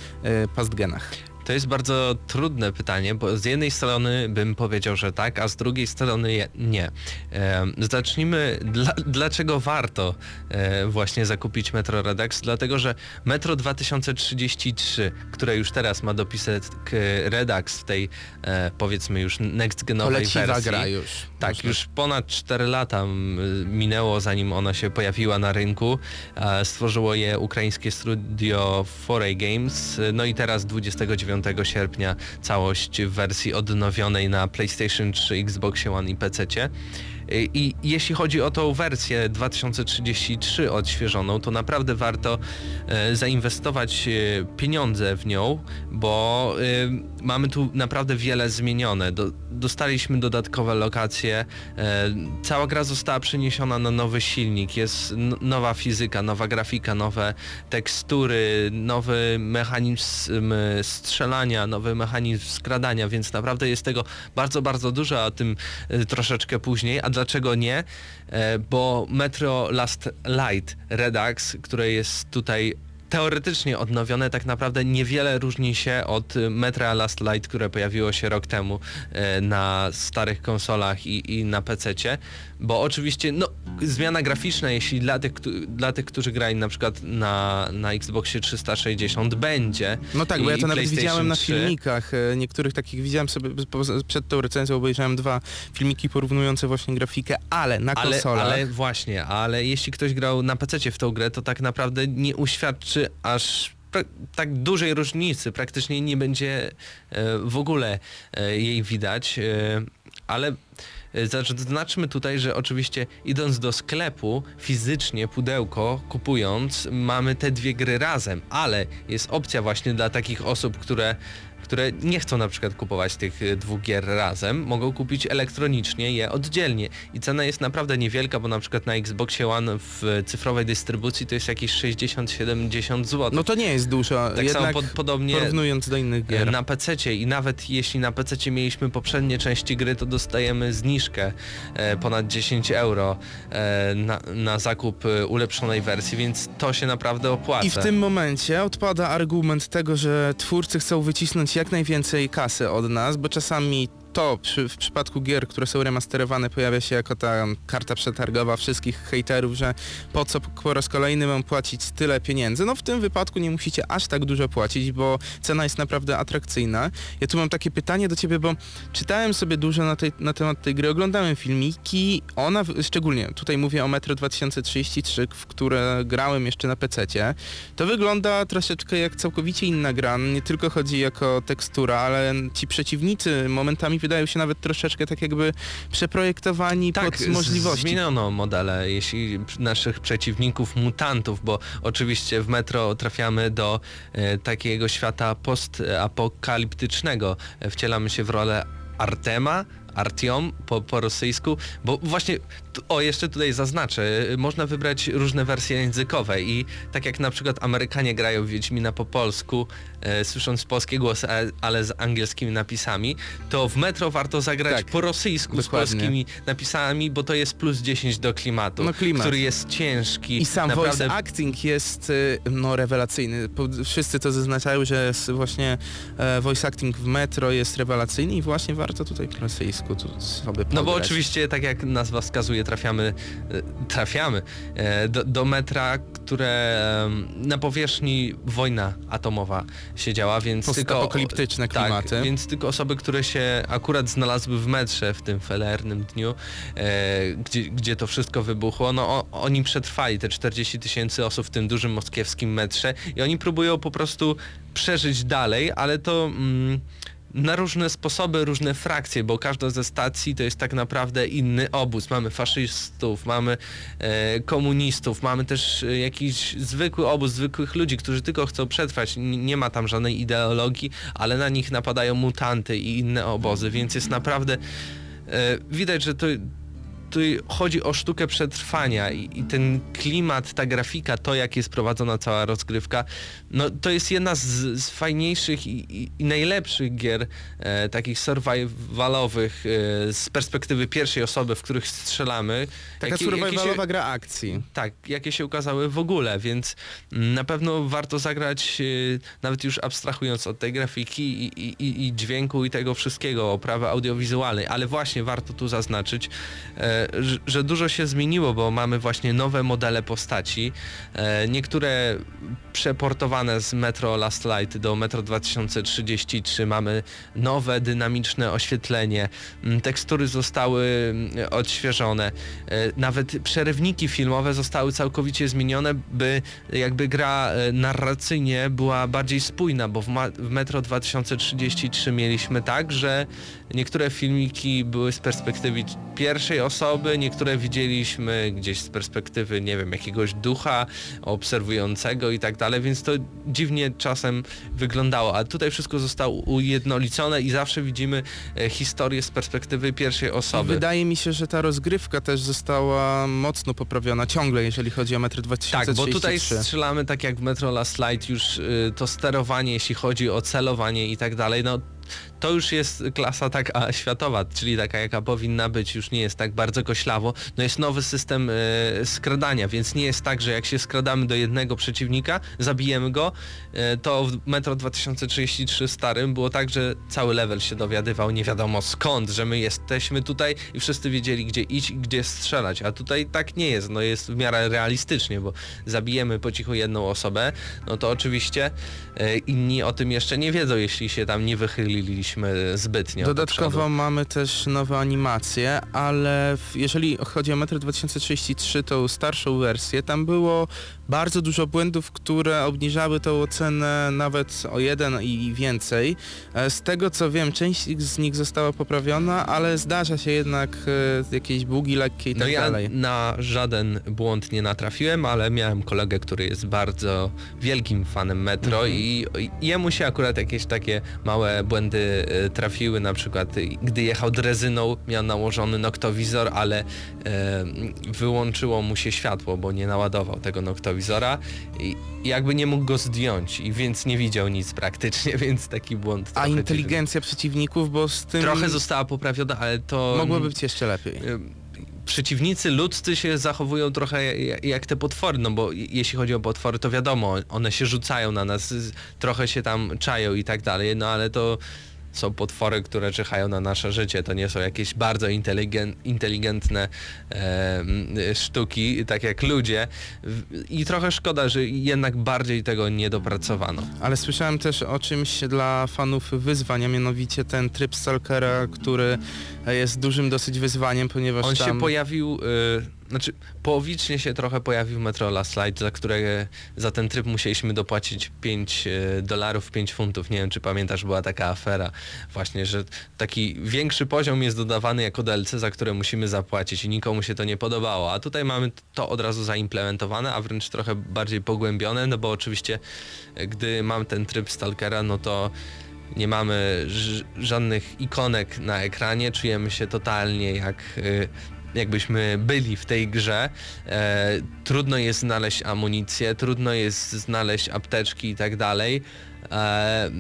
[SPEAKER 2] pastgenach?
[SPEAKER 1] To jest bardzo trudne pytanie, bo z jednej strony bym powiedział, że tak, a z drugiej strony nie. Zacznijmy, dla, dlaczego warto e, właśnie zakupić Metro Redux? Dlatego, że Metro 2033, które już teraz ma dopisek Redux w tej e, powiedzmy już next genowej
[SPEAKER 2] leciwa
[SPEAKER 1] wersji.
[SPEAKER 2] gra już.
[SPEAKER 1] Tak,
[SPEAKER 2] Można-
[SPEAKER 1] już ponad 4 lata minęło zanim ona się pojawiła na rynku. Stworzyło je ukraińskie studio Foray Games. No i teraz 29 sierpnia całość w wersji odnowionej na PlayStation 3, Xbox One i PC. I jeśli chodzi o tą wersję 2033 odświeżoną, to naprawdę warto e, zainwestować e, pieniądze w nią, bo e, mamy tu naprawdę wiele zmienione. Do, dostaliśmy dodatkowe lokacje, e, cała gra została przeniesiona na nowy silnik, jest nowa fizyka, nowa grafika, nowe tekstury, nowy mechanizm e, strzelania, nowy mechanizm skradania, więc naprawdę jest tego bardzo, bardzo dużo, a o tym e, troszeczkę później. A dlaczego nie? E, Bo Metro Last Light Redux, które jest tutaj teoretycznie odnowione, tak naprawdę niewiele różni się od y, Metra Last Light, które pojawiło się rok temu e, na starych konsolach i, i na PC-cie, bo oczywiście no, zmiana graficzna, jeśli dla tych, dla tych, którzy grali na przykład na, na Xboxie 360 będzie.
[SPEAKER 2] No tak, bo ja to nawet widziałem na
[SPEAKER 1] 3.
[SPEAKER 2] filmikach. e, Niektórych takich widziałem sobie przed tą recenzją obejrzałem dwa filmiki porównujące właśnie grafikę, ale na
[SPEAKER 1] Ale,
[SPEAKER 2] konsolach.
[SPEAKER 1] ale właśnie, ale jeśli ktoś grał na PC w tą grę, to tak naprawdę nie uświadczy aż pra- tak dużej różnicy, praktycznie nie będzie e, w ogóle e, jej widać, e, ale e, Zaznaczmy tutaj, że oczywiście idąc do sklepu fizycznie pudełko kupując mamy te dwie gry razem, ale jest opcja właśnie dla takich osób, które które nie chcą na przykład kupować tych y, dwóch gier razem, mogą kupić elektronicznie je oddzielnie. I cena jest naprawdę niewielka, bo na przykład na Xboxie One w cyfrowej dystrybucji to jest jakieś 60-70 zł.
[SPEAKER 2] No to nie jest dużo,
[SPEAKER 1] tak
[SPEAKER 2] jednak
[SPEAKER 1] samo pod, podobnie
[SPEAKER 2] porównując do innych gier.
[SPEAKER 1] na PC i nawet jeśli na PC mieliśmy poprzednie części gry, to dostajemy zniżkę e, ponad 10 euro e, na, na zakup e, ulepszonej wersji, więc to się naprawdę opłaca.
[SPEAKER 2] I w tym momencie odpada argument tego, że twórcy chcą wycisnąć jak najwięcej kasy od nas, bo czasami to przy, w przypadku gier, które są remasterowane pojawia się jako ta karta przetargowa wszystkich hejterów, że po co po raz kolejny mam płacić tyle pieniędzy. No w tym wypadku nie musicie aż tak dużo płacić, bo cena jest naprawdę atrakcyjna. Ja tu mam takie pytanie do ciebie, bo czytałem sobie dużo na, tej, na temat tej gry, oglądałem filmiki, ona, szczególnie tutaj mówię o Metro 2033, w które grałem jeszcze na PC-cie, to wygląda troszeczkę jak całkowicie inna gra. Nie tylko chodzi jako tekstura, ale ci przeciwnicy momentami wydają się nawet troszeczkę tak jakby przeprojektowani
[SPEAKER 1] tak,
[SPEAKER 2] pod możliwości.
[SPEAKER 1] zmieniono modele, jeśli naszych przeciwników, mutantów, bo oczywiście w Metro trafiamy do e, takiego świata postapokaliptycznego. E, Wcielamy się w rolę Artema, Artiom po, po rosyjsku, bo właśnie, o jeszcze tutaj zaznaczę, można wybrać różne wersje językowe i tak jak na przykład Amerykanie grają w Wiedźmina po polsku, e, słysząc polskie głosy, ale z angielskimi napisami, to w Metro warto zagrać
[SPEAKER 2] Tak,
[SPEAKER 1] po rosyjsku
[SPEAKER 2] dokładnie.
[SPEAKER 1] z polskimi napisami, bo to jest plus 10 do klimatu,
[SPEAKER 2] No, klimat.
[SPEAKER 1] który jest ciężki.
[SPEAKER 2] I sam
[SPEAKER 1] naprawdę
[SPEAKER 2] voice acting jest y, no, rewelacyjny. Wszyscy to zaznaczają, że właśnie e, voice acting w Metro jest rewelacyjny i właśnie warto tutaj po rosyjsku. Tu sobie
[SPEAKER 1] No bo oczywiście, tak jak nazwa wskazuje, trafiamy, e, trafiamy e, do, do metra, które na powierzchni wojna atomowa się działa, więc tylko...
[SPEAKER 2] Postapokaliptyczne klimaty.
[SPEAKER 1] Tak, więc tylko osoby, które się akurat znalazły w metrze w tym felernym dniu, e, gdzie, gdzie to wszystko wybuchło, no o, oni przetrwali te 40 tysięcy osób w tym dużym moskiewskim metrze i oni próbują po prostu przeżyć dalej, ale to... Mm, na różne sposoby, różne frakcje, bo każda ze stacji to jest tak naprawdę inny obóz. Mamy faszystów, mamy e, komunistów, mamy też e, jakiś zwykły obóz zwykłych ludzi, którzy tylko chcą przetrwać. N- Nie ma tam żadnej ideologii, ale na nich napadają mutanty i inne obozy, więc jest naprawdę e, widać, że to tu chodzi o sztukę przetrwania i, i ten klimat, ta grafika, to jak jest prowadzona cała rozgrywka, no to jest jedna z, z fajniejszych i, i, i najlepszych gier e, takich survivalowych e, z perspektywy pierwszej osoby, w których strzelamy.
[SPEAKER 2] Taka
[SPEAKER 1] Jakie- jakie się-
[SPEAKER 2] survivalowa gra akcji.
[SPEAKER 1] tak, jakie się ukazały w ogóle, więc mm, na pewno warto zagrać, yy, nawet już abstrahując od tej grafiki i dźwięku i tego wszystkiego, oprawy audiowizualnej, ale właśnie warto tu zaznaczyć, e, że- dużo się zmieniło, bo mamy właśnie nowe modele postaci, e, niektóre przeportowane z Metro Last Light do Metro 2033 mamy nowe, dynamiczne oświetlenie, mm, tekstury zostały mm, odświeżone, e, nawet przerywniki filmowe zostały całkowicie zmienione, by jakby gra e, narracyjnie była bardziej spójna, bo w, w Metro 2033 mieliśmy tak, że niektóre filmiki były z perspektywy pierwszej osoby, niektóre widzieliśmy gdzieś z perspektywy, nie wiem, jakiegoś ducha obserwującego i tak dalej, więc to dziwnie czasem wyglądało, a tutaj wszystko zostało ujednolicone i zawsze widzimy e, historię z perspektywy pierwszej osoby.
[SPEAKER 2] Wydaje mi się, że ta rozgrywka też została mocno poprawiona ciągle, jeżeli chodzi o metr
[SPEAKER 1] Tak,
[SPEAKER 2] 2033.
[SPEAKER 1] bo tutaj strzelamy tak jak w Metro Last Light już y, to sterowanie, jeśli chodzi o celowanie i tak dalej, no to już jest klasa taka światowa, czyli taka jaka powinna być, już nie jest tak bardzo koślawo. No jest nowy system y, skradania, więc nie jest tak, że jak się skradamy do jednego przeciwnika, zabijemy go, y, to w Metro 2033 starym było tak, że cały level się dowiadywał nie wiadomo skąd, że my jesteśmy tutaj i wszyscy wiedzieli gdzie iść i gdzie strzelać, a tutaj tak nie jest, no jest w miarę realistycznie, bo zabijemy po cichu jedną osobę, no to oczywiście e, inni o tym jeszcze nie wiedzą, jeśli się tam nie zbytnio do
[SPEAKER 2] Dodatkowo mamy też nowe animacje, ale jeżeli chodzi o metr 2033, tą starszą wersję, tam było bardzo dużo błędów, które obniżały tą ocenę nawet o jeden i więcej. E, Z tego co wiem, część z nich została poprawiona, ale zdarza się jednak e, jakieś bugi lekkie i
[SPEAKER 1] No
[SPEAKER 2] tak
[SPEAKER 1] ja
[SPEAKER 2] dalej.
[SPEAKER 1] na żaden błąd nie natrafiłem, ale miałem kolegę, który jest bardzo wielkim fanem Metro
[SPEAKER 2] Mhm.
[SPEAKER 1] i jemu się akurat jakieś takie małe błędy e, trafiły, na przykład gdy jechał drezyną miał nałożony noktowizor, ale wyłączyło mu się światło, bo nie naładował tego noktowizora i i jakby nie mógł go zdjąć i więc nie widział nic praktycznie, więc taki błąd
[SPEAKER 2] A inteligencja przeciwników, bo z tym
[SPEAKER 1] dziwny. Trochę została poprawiona, ale to...
[SPEAKER 2] mogło być jeszcze lepiej.
[SPEAKER 1] Przeciwnicy ludzcy się zachowują trochę ja- jak te potwory, no bo jeśli chodzi o potwory, to wiadomo, one się rzucają na nas, trochę się tam czają i tak dalej, no ale to są potwory, które czyhają na nasze życie, to nie są jakieś bardzo inteligen, inteligentne e, sztuki, tak jak ludzie i trochę szkoda, że jednak bardziej tego nie dopracowano.
[SPEAKER 2] Ale słyszałem też o czymś dla fanów wyzwań, a mianowicie ten tryb Stalkera, który jest dużym dosyć wyzwaniem, ponieważ
[SPEAKER 1] On
[SPEAKER 2] tam...
[SPEAKER 1] się pojawił, y, znaczy połowicznie się trochę pojawił Metro Last Light, za które za ten tryb musieliśmy dopłacić 5 y, dolarów, 5 funtów. Nie wiem, czy pamiętasz, była taka afera właśnie, że taki większy poziom jest dodawany jako DLC, za które musimy zapłacić i nikomu się to nie podobało. A tutaj mamy to od razu zaimplementowane, a wręcz trochę bardziej pogłębione, no bo oczywiście y, gdy mam ten tryb Stalkera, no to nie mamy żadnych ikonek na ekranie, czujemy się totalnie jak y, jakbyśmy byli w tej grze. E, trudno jest znaleźć amunicję, trudno jest znaleźć apteczki i tak dalej. E,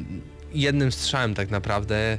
[SPEAKER 1] jednym strzałem tak naprawdę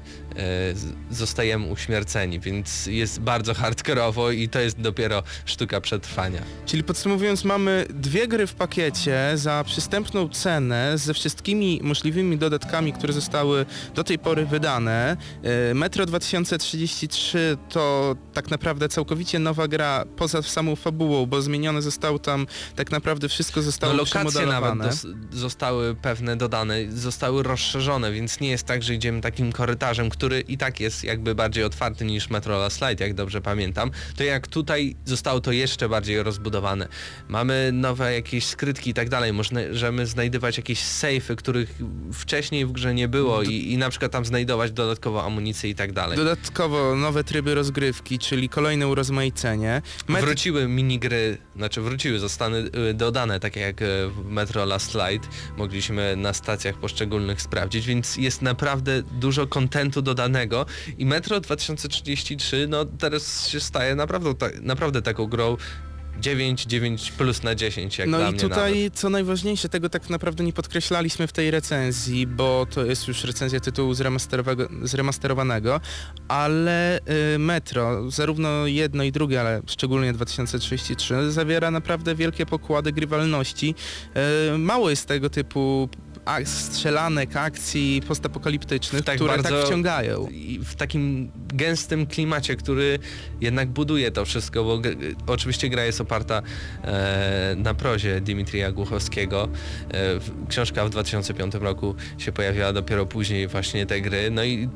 [SPEAKER 1] zostajemy uśmierceni, więc jest bardzo hardkorowo i to jest dopiero sztuka przetrwania.
[SPEAKER 2] Czyli podsumowując, mamy dwie gry w pakiecie za przystępną cenę ze wszystkimi możliwymi dodatkami, które zostały do tej pory wydane. E, Metro 2033 to tak naprawdę całkowicie nowa gra poza samą fabułą, bo zmienione zostało tam tak naprawdę wszystko zostało
[SPEAKER 1] No lokacje nawet zostały pewne dodane, zostały rozszerzone, więc nie jest tak, że idziemy takim korytarzem, który i tak jest jakby bardziej otwarty niż Metro Last Light, jak dobrze pamiętam, to jak tutaj zostało to jeszcze bardziej rozbudowane. Mamy nowe jakieś skrytki i tak dalej, możemy znajdywać jakieś sejfy, których wcześniej w grze nie było i, i na przykład tam znajdować dodatkowo amunicję i tak dalej.
[SPEAKER 2] Dodatkowo nowe tryby rozgrywki, czyli kolejne urozmaicenie. Met-
[SPEAKER 1] Wróciły minigry, znaczy wróciły, zostały y, dodane, takie jak y, w Metro Last Light, mogliśmy na stacjach poszczególnych sprawdzić, więc jest naprawdę dużo kontentu dodanego. I Metro 2033 no teraz się staje naprawdę, naprawdę taką grą 9, 9 plus na 10 jak
[SPEAKER 2] No i tutaj
[SPEAKER 1] nawet.
[SPEAKER 2] co najważniejsze, tego tak naprawdę nie podkreślaliśmy w tej recenzji, bo to jest już recenzja tytułu zremasterowanego, ale y, Metro, zarówno jedno i drugie, ale szczególnie 2033, zawiera naprawdę wielkie pokłady grywalności. Y, mało jest tego typu ak- strzelanek, akcji postapokaliptycznych,
[SPEAKER 1] Tak
[SPEAKER 2] które tak wciągają.
[SPEAKER 1] W takim gęstym klimacie, który jednak buduje to wszystko, bo oczywiście gra jest oparta e, na prozie Dimitrija Głuchowskiego. E, książka w 2005 roku się pojawiła dopiero później właśnie te gry. No i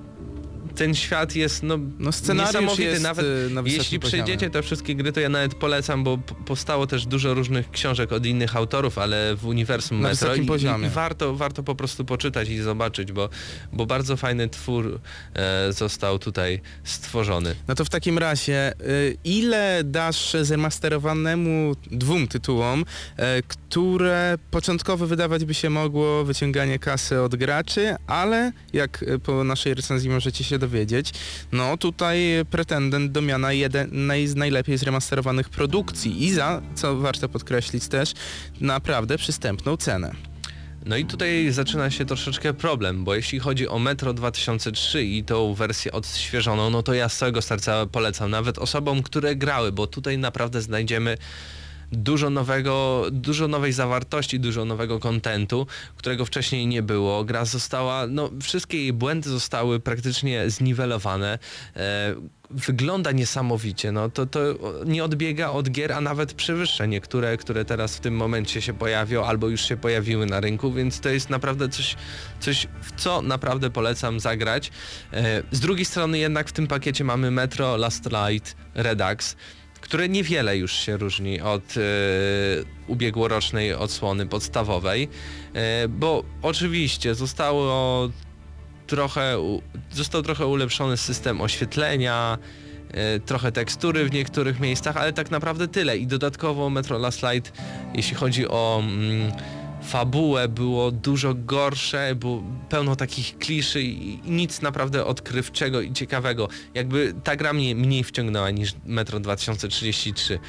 [SPEAKER 1] ten świat jest no,
[SPEAKER 2] No scenariusz
[SPEAKER 1] niesamowity.
[SPEAKER 2] jest
[SPEAKER 1] nawet
[SPEAKER 2] y, na
[SPEAKER 1] jeśli przejdziecie te wszystkie gry, to ja nawet polecam, bo powstało też dużo różnych książek od innych autorów, ale w uniwersum
[SPEAKER 2] Na
[SPEAKER 1] Metro i,
[SPEAKER 2] poziomie.
[SPEAKER 1] i warto, warto po prostu poczytać i zobaczyć, bo, bo bardzo fajny twór e, został tutaj stworzony.
[SPEAKER 2] No to w takim razie, y, ile dasz zremasterowanemu dwóm tytułom, e, które początkowo wydawać by się mogło wyciąganie kasy od graczy, ale jak e, po naszej recenzji możecie się dowiedzieć, no tutaj pretendent do miana jednej z najlepiej zremasterowanych produkcji i za, co warto podkreślić też, naprawdę przystępną cenę.
[SPEAKER 1] No i tutaj zaczyna się troszeczkę problem, bo jeśli chodzi o Metro 2003 i tą wersję odświeżoną, no to ja z całego serca polecam nawet osobom, które grały, bo tutaj naprawdę znajdziemy dużo nowego, dużo nowej zawartości, dużo nowego kontentu, którego wcześniej nie było. Gra została, no wszystkie jej błędy zostały praktycznie zniwelowane. E, wygląda niesamowicie, no to, to nie odbiega od gier, a nawet przewyższa niektóre, które teraz w tym momencie się pojawią albo już się pojawiły na rynku, więc to jest naprawdę coś, coś w co naprawdę polecam zagrać. E, z drugiej strony jednak w tym pakiecie mamy Metro Last Light Redux, które niewiele już się różni od e, ubiegłorocznej odsłony podstawowej, e, bo oczywiście zostało trochę, został trochę ulepszony system oświetlenia, e, trochę tekstury w niektórych miejscach, ale tak naprawdę tyle. I dodatkowo Metro Last Light, jeśli chodzi o mm, fabułę, było dużo gorsze, było pełno takich kliszy i, nic naprawdę odkrywczego i ciekawego. Jakby ta gra mnie mniej wciągnęła niż Metro 2033.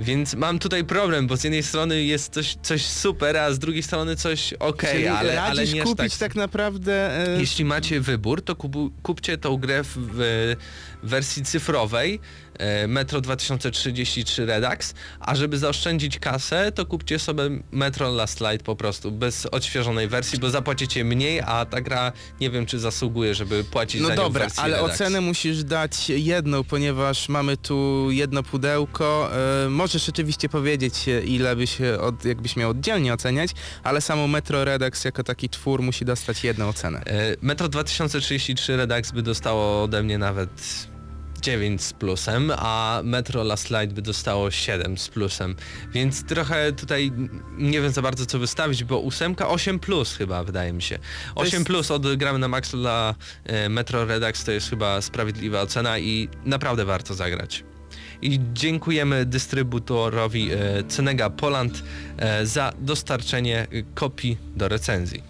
[SPEAKER 1] Więc mam tutaj problem, bo z jednej strony jest coś, coś super, a z drugiej strony coś okej,
[SPEAKER 2] Czyli
[SPEAKER 1] ale, ale nie
[SPEAKER 2] kupić
[SPEAKER 1] tak.
[SPEAKER 2] tak, naprawdę... e,
[SPEAKER 1] Jeśli macie wybór, to kupu, kupcie tą grę w, w wersji cyfrowej e, Metro 2033 Redux, a żeby zaoszczędzić kasę, to kupcie sobie Metro Last Light po prostu, bez odświeżonej wersji, bo zapłacicie mniej, a ta gra nie wiem czy zasługuje, żeby płacić
[SPEAKER 2] No
[SPEAKER 1] za nią w
[SPEAKER 2] dobra, ale
[SPEAKER 1] Redux.
[SPEAKER 2] ocenę musisz dać jedną, ponieważ mamy tu jedno pudełko. E, możesz rzeczywiście powiedzieć, ile byś, od, jakbyś miał oddzielnie oceniać, ale samo Metro Redux jako taki twór musi dostać jedną ocenę.
[SPEAKER 1] E, Metro 2033 Redux by dostało ode mnie nawet 9 z plusem, a Metro Last Light by dostało 7 z plusem. Więc trochę tutaj nie wiem za bardzo co wystawić, bo ósemka 8 plus chyba wydaje mi się. 8
[SPEAKER 2] jest-
[SPEAKER 1] plus od gramy na Max dla e, Metro Redux to jest chyba sprawiedliwa ocena i naprawdę warto zagrać. I dziękujemy dystrybutorowi e, Cenega Poland e, za dostarczenie kopii do recenzji.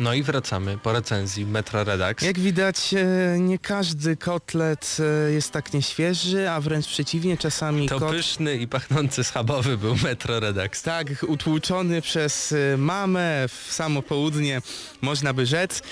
[SPEAKER 1] No i wracamy po recenzji Metro Redux.
[SPEAKER 2] Jak widać, e, nie każdy kotlet e, jest tak nieświeży, a wręcz przeciwnie, czasami
[SPEAKER 1] To
[SPEAKER 2] kot...
[SPEAKER 1] pyszny i pachnący schabowy był Metro Redux.
[SPEAKER 2] Tak, utłuczony przez e, mamę w samo południe, można by rzec.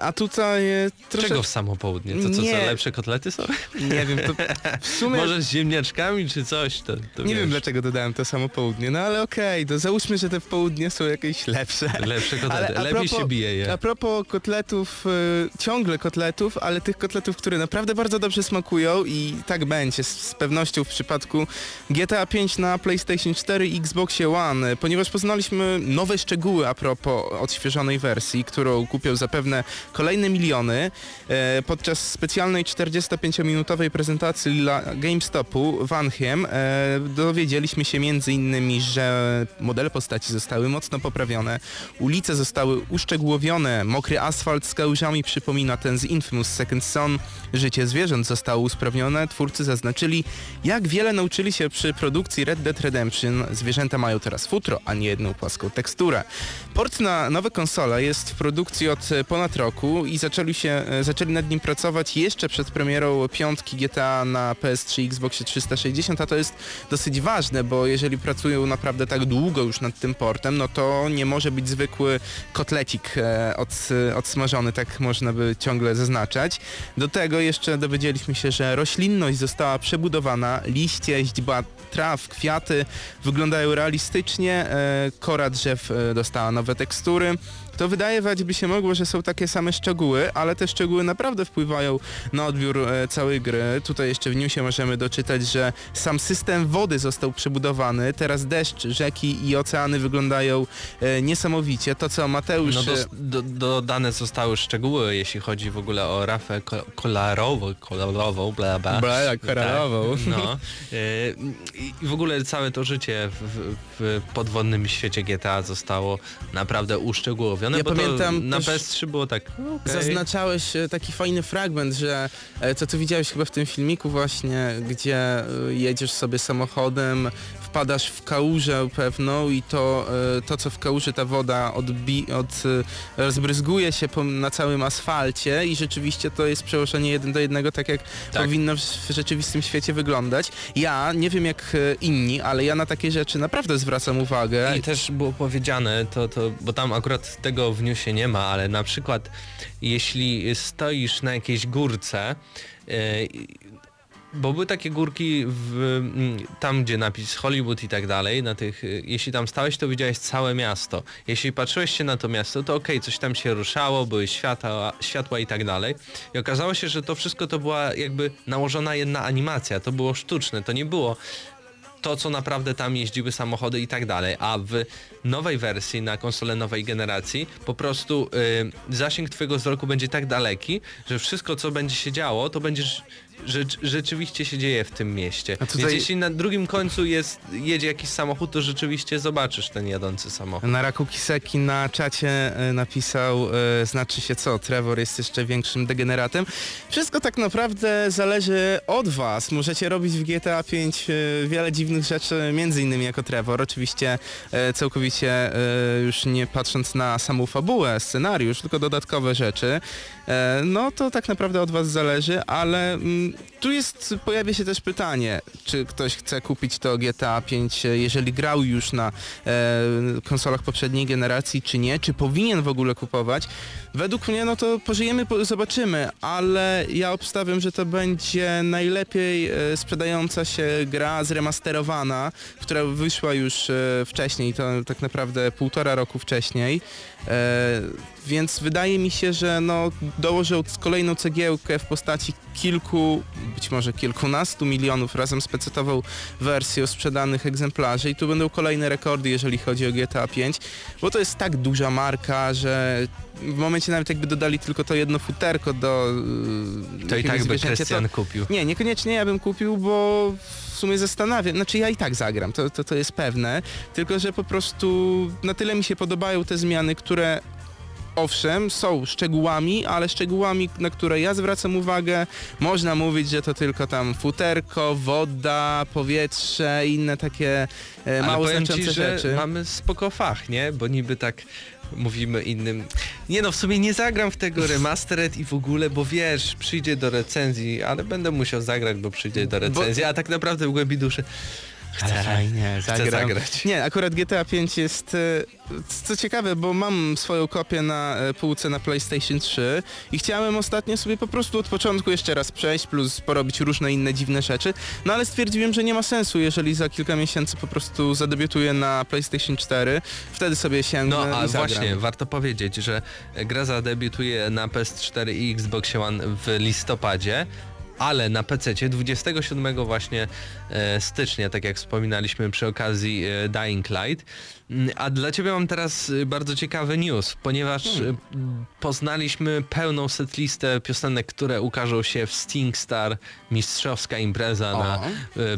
[SPEAKER 2] A tutaj troszkę...
[SPEAKER 1] Czego w samo południe? To co,
[SPEAKER 2] Nie.
[SPEAKER 1] co lepsze kotlety są?
[SPEAKER 2] Nie wiem, to w sumie...
[SPEAKER 1] Może z ziemniaczkami czy coś? To, to
[SPEAKER 2] Nie
[SPEAKER 1] wiesz,
[SPEAKER 2] wiem dlaczego dodałem to samo południe, no ale okej, to załóżmy, że te w południe są jakieś lepsze.
[SPEAKER 1] Lepsze kotlety.
[SPEAKER 2] Ale
[SPEAKER 1] Lepiej
[SPEAKER 2] propos-
[SPEAKER 1] się bije je.
[SPEAKER 2] A propos kotletów, y, ciągle kotletów, ale tych kotletów, które naprawdę bardzo dobrze smakują i tak będzie z, z pewnością w przypadku GTA 5 na PlayStation 4 i Xboxie One, ponieważ poznaliśmy nowe szczegóły a propos odświeżonej wersji, którą kupią zapewne kolejne miliony. E, podczas specjalnej 45-minutowej prezentacji dla GameStopu w Anhiem e, dowiedzieliśmy się innymi, że modele postaci zostały mocno poprawione, ulice zostały uszczegółowione, mokry asfalt z kałużami przypomina ten z Infamous Second Son, życie zwierząt zostało usprawnione, twórcy zaznaczyli, jak wiele nauczyli się przy produkcji Red Dead Redemption, zwierzęta mają teraz futro, a nie jedną płaską teksturę. Port na nowe konsole jest w produkcji od e, ponad roku i zaczęli, się, e, zaczęli nad nim pracować jeszcze przed premierą piątki GTA na PS3 i Xboxie 360, a to jest dosyć ważne, bo jeżeli pracują naprawdę tak długo już nad tym portem, no to nie może być zwykły kotlecik e, od, odsmażony, tak można by ciągle zaznaczać. Do tego jeszcze dowiedzieliśmy się, że roślinność została przebudowana, liście, źdźba traw, kwiaty wyglądają realistycznie, e, kora drzew e, dostała nowe tekstury. To wydawać by się mogło, że są takie same szczegóły, ale te szczegóły naprawdę wpływają na odbiór e, całej gry. Tutaj jeszcze w newsie możemy doczytać, że sam system wody został przebudowany. Teraz deszcz, rzeki i oceany wyglądają e, niesamowicie. To co Mateusz...
[SPEAKER 1] No
[SPEAKER 2] e,
[SPEAKER 1] do, do, dodane zostały szczegóły, jeśli chodzi w ogóle o rafę ko- kolorową, kolorową, bla bla.
[SPEAKER 2] Bla, jak kolorową.
[SPEAKER 1] Tak, no. I w ogóle całe to życie w, w podwodnym świecie GTA zostało naprawdę uszczegółowione,
[SPEAKER 2] Ja
[SPEAKER 1] bo
[SPEAKER 2] pamiętam
[SPEAKER 1] na
[SPEAKER 2] też-
[SPEAKER 1] PS3 było tak, okej.
[SPEAKER 2] Zaznaczałeś e, taki fajny fragment, że e, co widziałeś chyba w tym filmiku właśnie, gdzie e, jedziesz sobie samochodem, wpadasz w kałużę pewną i to, e, to co w kałuży ta woda odbi od, e, rozbryzguje się po, na całym asfalcie i rzeczywiście to jest przełożenie jeden do jednego tak jak
[SPEAKER 1] Tak.
[SPEAKER 2] powinno w, w rzeczywistym świecie wyglądać. Ja nie wiem jak e, inni, ale ja na takie rzeczy naprawdę zwracam uwagę.
[SPEAKER 1] I też było powiedziane, to, to, bo tam akurat tego w newsie nie ma, ale na przykład jeśli stoisz na jakiejś górce, bo były takie górki w, mm, tam, gdzie napis Hollywood i tak dalej, na tych, e, jeśli tam stałeś, to widziałeś całe miasto. Jeśli patrzyłeś się na to miasto, to okej, coś tam się ruszało, były światła, światła i tak dalej. I okazało się, że to wszystko to była jakby nałożona jedna animacja, to było sztuczne, to nie było to, co naprawdę tam jeździły samochody i tak dalej, a w nowej wersji na konsolę nowej generacji po prostu y, zasięg twojego wzroku będzie tak daleki, że wszystko, co będzie się działo, to będziesz rzecz, rzeczywiście się dzieje w tym mieście.
[SPEAKER 2] A tutaj-
[SPEAKER 1] Więc jeśli na drugim końcu jest, jedzie jakiś samochód, to rzeczywiście zobaczysz ten jadący samochód.
[SPEAKER 2] Na Raku Kiseki na czacie e, napisał, e, znaczy się co, Trevor jest jeszcze większym degeneratem. Wszystko tak naprawdę zależy od was. Możecie robić w GTA 5 e, wiele dziwnych rzeczy, między innymi jako Trevor. Oczywiście e, całkowicie e, już nie patrząc na samą fabułę, scenariusz, tylko dodatkowe rzeczy. E, no to tak naprawdę od was zależy, ale mm, tu jest, pojawia się też pytanie, czy ktoś chce kupić to GTA 5, e, jeżeli grał już na e, konsolach poprzedniej generacji, czy nie, czy powinien w ogóle kupować. Według mnie, no to pożyjemy, po, zobaczymy, ale ja obstawiam, że to będzie najlepiej e, sprzedająca się gra zremasterowana, która wyszła już e, wcześniej, to tak naprawdę półtora roku wcześniej. E, więc wydaje mi się, że no, dołożą kolejną cegiełkę w postaci kilku, być może kilkunastu milionów razem z pecetową wersją sprzedanych egzemplarzy i tu będą kolejne rekordy, jeżeli chodzi o GTA 5, bo to jest tak duża marka, że w momencie nawet jakby dodali tylko to jedno futerko do yy,
[SPEAKER 1] To i tak by Krystian kupił.
[SPEAKER 2] nie, niekoniecznie ja bym kupił, bo w sumie zastanawiam, znaczy ja i tak zagram, to, to, to jest pewne, tylko że po prostu na tyle mi się podobają te zmiany, które owszem, są szczegółami, ale szczegółami, na które ja zwracam uwagę, można mówić, że to tylko tam futerko, woda, powietrze inne takie e, mało znaczące
[SPEAKER 1] ci,
[SPEAKER 2] rzeczy.
[SPEAKER 1] mamy spoko fach, nie? Bo niby tak mówimy innym. Nie no, w sumie nie zagram w tego remastered i w ogóle, bo wiesz, przyjdzie do recenzji, ale będę musiał zagrać, bo przyjdzie do recenzji, a tak naprawdę w głębi duszy chcę,
[SPEAKER 2] Fajnie,
[SPEAKER 1] chcę zagrać.
[SPEAKER 2] Nie, akurat GTA 5 jest, e, co ciekawe, bo mam swoją kopię na e, półce na PlayStation 3 i chciałem ostatnio sobie po prostu od początku jeszcze raz przejść, plus porobić różne inne dziwne rzeczy, no ale stwierdziłem, że nie ma sensu, jeżeli za kilka miesięcy po prostu zadebiutuję na PlayStation 4, wtedy sobie sięgnę
[SPEAKER 1] No a właśnie, warto powiedzieć, że gra zadebiutuje na PS4 i Xbox One w listopadzie, ale na PC 27 właśnie e, stycznia, tak jak wspominaliśmy przy okazji e, Dying Light. Mm, A dla Ciebie mam teraz e, bardzo ciekawy news, ponieważ
[SPEAKER 2] Hmm.
[SPEAKER 1] poznaliśmy pełną setlistę piosenek, które ukażą się w StingStar, mistrzowska impreza
[SPEAKER 2] O.
[SPEAKER 1] na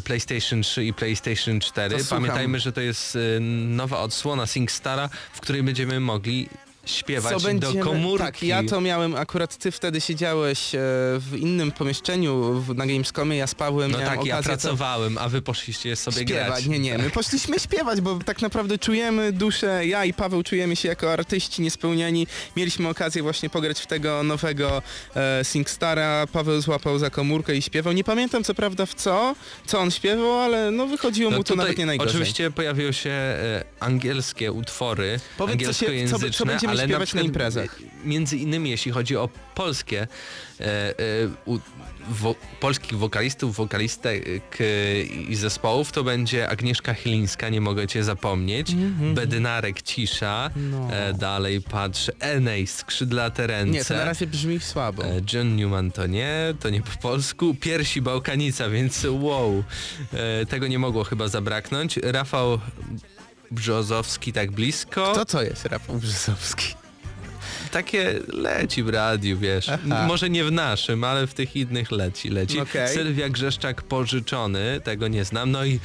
[SPEAKER 1] PlayStation 3 i PlayStation 4.
[SPEAKER 2] To słucham.
[SPEAKER 1] Pamiętajmy, że to jest nowa odsłona SingStara, w której będziemy mogli śpiewać do komórki.
[SPEAKER 2] Tak, ja to miałem, akurat ty wtedy siedziałeś e, w innym pomieszczeniu w, na Gamescomie, ja z Pawłem
[SPEAKER 1] No tak, ja
[SPEAKER 2] okazję to
[SPEAKER 1] pracowałem, a wy poszliście sobie
[SPEAKER 2] śpiewać.
[SPEAKER 1] grać.
[SPEAKER 2] Nie, nie, my poszliśmy śpiewać, bo tak naprawdę czujemy duszę, ja i Paweł czujemy się jako artyści niespełnieni. Mieliśmy okazję właśnie pograć w tego nowego e, Singstara, Paweł złapał za komórkę i śpiewał. Nie pamiętam co prawda w co, co on śpiewał, ale no wychodziło
[SPEAKER 1] No
[SPEAKER 2] mu to nawet nie najgorzej.
[SPEAKER 1] Oczywiście pojawiły się e, angielskie utwory,
[SPEAKER 2] Powiedz, co się- co-
[SPEAKER 1] angielskojęzyczne,
[SPEAKER 2] co będziemy
[SPEAKER 1] ale na
[SPEAKER 2] na imprezach.
[SPEAKER 1] Między innymi jeśli chodzi o polskie, e, e, u, wo, polskich wokalistów, wokalistek e, i zespołów, to będzie Agnieszka Chylińska, nie mogę cię zapomnieć, Bedynarek Cisza,
[SPEAKER 2] Mhm, No.
[SPEAKER 1] e, dalej patrzę, Enej, Skrzydlate Ręce.
[SPEAKER 2] Nie, to na razie brzmi słabo.
[SPEAKER 1] E, John Newman to nie, to nie po polsku. Piersi Bałkanica, więc wow, e, tego nie mogło chyba zabraknąć. Rafał Brzozowski tak blisko.
[SPEAKER 2] To co jest Rafał Brzezowski?
[SPEAKER 1] Takie leci w radiu, wiesz.
[SPEAKER 2] Aha.
[SPEAKER 1] Może nie w naszym, ale w tych innych leci, leci.
[SPEAKER 2] Okej.
[SPEAKER 1] Sylwia Grzeszczak pożyczony, tego nie znam. No i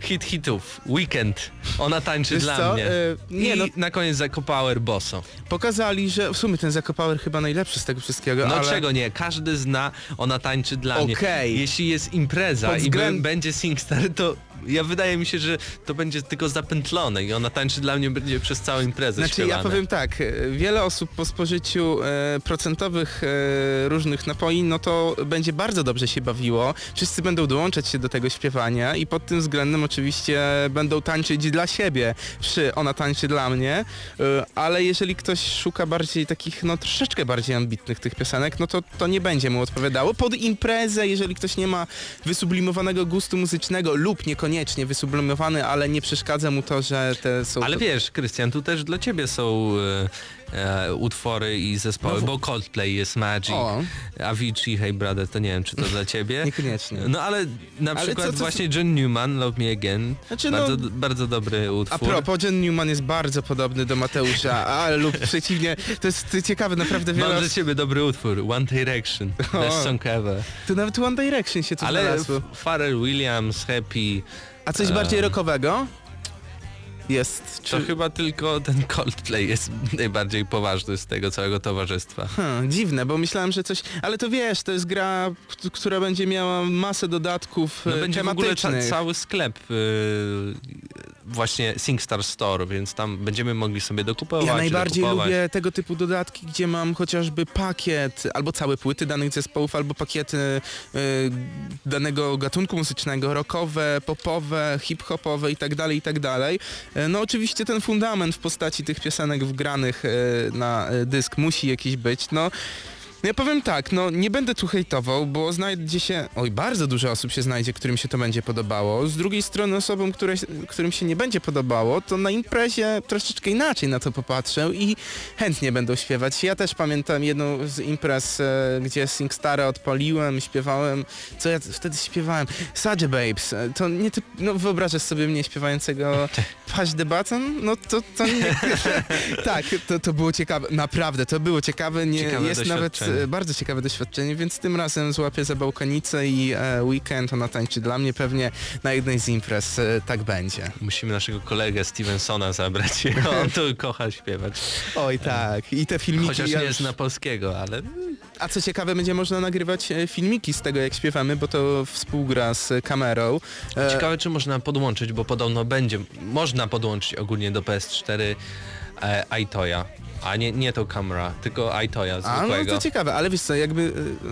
[SPEAKER 1] hit hitów, Weekend. Ona tańczy
[SPEAKER 2] Wiesz
[SPEAKER 1] dla
[SPEAKER 2] co,
[SPEAKER 1] mnie.
[SPEAKER 2] e, nie,
[SPEAKER 1] I
[SPEAKER 2] no-
[SPEAKER 1] na koniec Zakopower Bosso.
[SPEAKER 2] Pokazali, że w sumie ten Zakopower chyba najlepszy z tego wszystkiego,
[SPEAKER 1] No
[SPEAKER 2] ale...
[SPEAKER 1] czego nie, każdy zna, ona tańczy dla mnie.
[SPEAKER 2] Okej.
[SPEAKER 1] Jeśli jest impreza
[SPEAKER 2] Pod
[SPEAKER 1] i
[SPEAKER 2] względ-
[SPEAKER 1] b- będzie Singstar, to ja wydaje mi się, że to będzie tylko zapętlone i ona tańczy dla mnie będzie przez całą imprezę
[SPEAKER 2] Znaczy
[SPEAKER 1] śpiewane.
[SPEAKER 2] ja powiem tak, e, wiele osób po spożyciu e, procentowych e, różnych napoi, no to będzie bardzo dobrze się bawiło. Wszyscy będą dołączać się do tego śpiewania i pod tym względem oczywiście będą tańczyć dla siebie przy Ona tańczy dla mnie, e, ale jeżeli ktoś szuka bardziej takich, no troszeczkę bardziej ambitnych tych piosenek, no to to nie będzie mu odpowiadało. Pod imprezę, jeżeli ktoś nie ma wysublimowanego gustu muzycznego lub niekoniecznie wysublimowany, ale nie przeszkadza mu to, że te są...
[SPEAKER 1] Ale wiesz, Krystian, tu też dla ciebie są e, e, utwory i zespoły,
[SPEAKER 2] No
[SPEAKER 1] bo Coldplay jest Magic,
[SPEAKER 2] O.
[SPEAKER 1] Avicii, Hey Brother, to nie wiem, czy to dla ciebie.
[SPEAKER 2] Niekoniecznie.
[SPEAKER 1] No ale na
[SPEAKER 2] Ale
[SPEAKER 1] przykład
[SPEAKER 2] co- co-
[SPEAKER 1] właśnie John Newman, Love Me Again,
[SPEAKER 2] Znaczy, no-
[SPEAKER 1] bardzo, bardzo dobry
[SPEAKER 2] A
[SPEAKER 1] utwór.
[SPEAKER 2] propos, John Newman jest bardzo podobny do Mateusza, a lub przeciwnie, to jest ciekawe, naprawdę wiele
[SPEAKER 1] Mam dla ciebie dobry utwór, One Direction, best
[SPEAKER 2] O.
[SPEAKER 1] song ever.
[SPEAKER 2] to nawet One Direction się tu
[SPEAKER 1] Ale
[SPEAKER 2] znalazło.
[SPEAKER 1] Pharrell Williams, Happy,
[SPEAKER 2] A coś
[SPEAKER 1] e,
[SPEAKER 2] bardziej rockowego? Jest,
[SPEAKER 1] to
[SPEAKER 2] czy...
[SPEAKER 1] chyba tylko ten Coldplay jest najbardziej poważny z tego całego towarzystwa.
[SPEAKER 2] Hmm, dziwne, bo myślałem, że coś... Ale to wiesz, to jest gra, która będzie miała masę dodatków
[SPEAKER 1] No
[SPEAKER 2] e,
[SPEAKER 1] będzie w ogóle ca
[SPEAKER 2] tematycznych.
[SPEAKER 1] cały sklep y, właśnie SingStar Store, więc tam będziemy mogli sobie dokupować.
[SPEAKER 2] Ja najbardziej
[SPEAKER 1] dokupować.
[SPEAKER 2] lubię tego typu dodatki, gdzie mam chociażby pakiet, albo całe płyty danych zespołów, albo pakiety y, danego gatunku muzycznego, rockowe, popowe, hip-hopowe i tak dalej, i tak dalej. E, No oczywiście ten fundament w postaci tych piosenek wgranych y, na y, dysk musi jakiś być, no. Ja powiem tak, no nie będę tu hejtował, bo znajdzie się, oj bardzo dużo osób się znajdzie, którym się to będzie podobało. Z drugiej strony osobom, które, którym się nie będzie podobało, to na imprezie troszeczkę inaczej na to popatrzę i chętnie będą śpiewać. Ja też pamiętam jedną z imprez, e, gdzie Singstara odpaliłem, śpiewałem, co ja wtedy śpiewałem? Sadzie Babes, E, to nie typ, no wyobrażasz sobie mnie śpiewającego the Button? No to, to nie, tak, to, to było ciekawe, naprawdę, to było ciekawe, nie,
[SPEAKER 1] Ciekawe
[SPEAKER 2] jest nawet bardzo ciekawe doświadczenie, więc tym razem złapię za bałkanicę i e, weekend ona tańczy dla mnie. Pewnie na jednej z imprez e, tak będzie.
[SPEAKER 1] Musimy naszego kolegę Stevensona zabrać. On tu kocha śpiewać.
[SPEAKER 2] Oj tak, i te filmiki...
[SPEAKER 1] Chociaż nie
[SPEAKER 2] już-
[SPEAKER 1] zna polskiego, ale
[SPEAKER 2] A co ciekawe, będzie można nagrywać e, filmiki z tego, jak śpiewamy, bo to współgra z kamerą. E,
[SPEAKER 1] ciekawe czy można podłączyć, bo podobno będzie, można podłączyć ogólnie do PS4 e, iToya. A nie, nie tą kamera, tylko iToya
[SPEAKER 2] A, no
[SPEAKER 1] zwykłego.
[SPEAKER 2] to ciekawe, ale wiesz co, jakby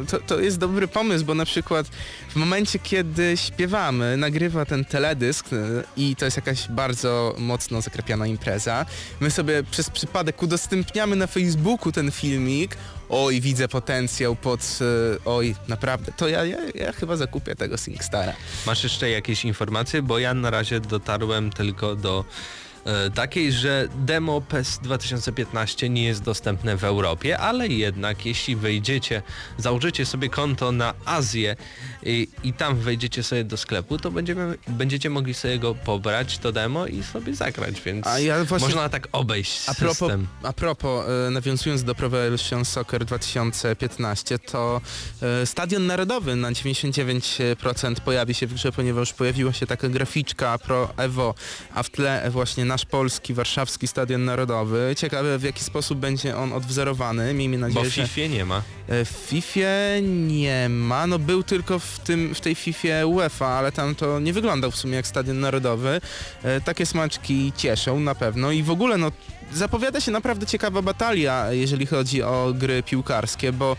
[SPEAKER 2] y, to, to jest dobry pomysł, bo na przykład w momencie, kiedy śpiewamy, nagrywa ten teledysk y, i to jest jakaś bardzo mocno zakrepiana impreza, my sobie przez przypadek udostępniamy na Facebooku ten filmik, oj, widzę potencjał pod, y, oj, naprawdę, to ja, ja, ja chyba zakupię tego SingStara.
[SPEAKER 1] Masz jeszcze jakieś informacje? Bo ja na razie dotarłem tylko do e, takiej, że demo PES 2015 nie jest dostępne w Europie, ale jednak jeśli wejdziecie, założycie sobie konto na Azję i, i tam wejdziecie sobie do sklepu, to będziemy, będziecie mogli sobie go pobrać, to demo i sobie zagrać, więc
[SPEAKER 2] ja właśnie-
[SPEAKER 1] można tak obejść
[SPEAKER 2] A propos,
[SPEAKER 1] system.
[SPEAKER 2] a propos e, nawiązując do Pro Evolution Soccer 2015, to e, Stadion Narodowy na 99% pojawi się w grze, ponieważ pojawiła się taka graficzka Pro Evo, a w tle właśnie nasz polski, warszawski Stadion Narodowy. Ciekawe w jaki sposób będzie on odwzorowany. Miejmy
[SPEAKER 1] Bo
[SPEAKER 2] nadzieję,
[SPEAKER 1] w
[SPEAKER 2] że...
[SPEAKER 1] FIFA nie ma.
[SPEAKER 2] E, W FIFA nie ma, no był tylko w, tym, w tej FIFA UEFA, ale tam to nie wyglądał w sumie jak Stadion Narodowy. E, Takie smaczki cieszą na pewno i w ogóle no zapowiada się naprawdę ciekawa batalia, jeżeli chodzi o gry piłkarskie, bo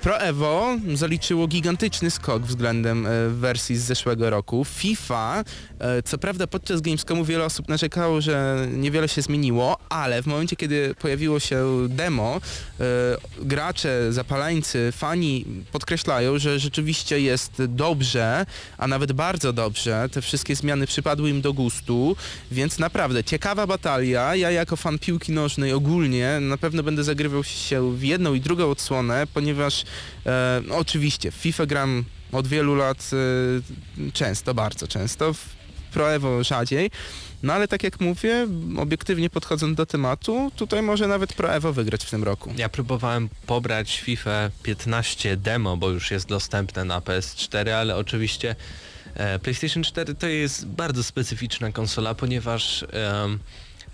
[SPEAKER 2] Pro Evo zaliczyło gigantyczny skok względem e, wersji z zeszłego roku. FIFA, e, co prawda podczas Gamescomu wiele osób narzekało, że niewiele się zmieniło, ale w momencie, kiedy pojawiło się demo, e, gracze, zapaleńcy, fani podkreślają, że rzeczywiście jest dobrze, a nawet bardzo dobrze. Te wszystkie zmiany przypadły im do gustu, więc naprawdę ciekawa batalia. Ja jako fan piłki nożnej ogólnie na pewno będę zagrywał się w jedną i drugą odsłonę, ponieważ e, no oczywiście w FIFA gram od wielu lat e, często, bardzo często. W Pro Evo rzadziej. No ale tak jak mówię, obiektywnie podchodząc do tematu, tutaj może nawet Pro Evo wygrać w tym roku.
[SPEAKER 1] Ja próbowałem pobrać FIFA 15 demo, bo już jest dostępne na PS4, ale oczywiście e, PlayStation 4 to jest bardzo specyficzna konsola, ponieważ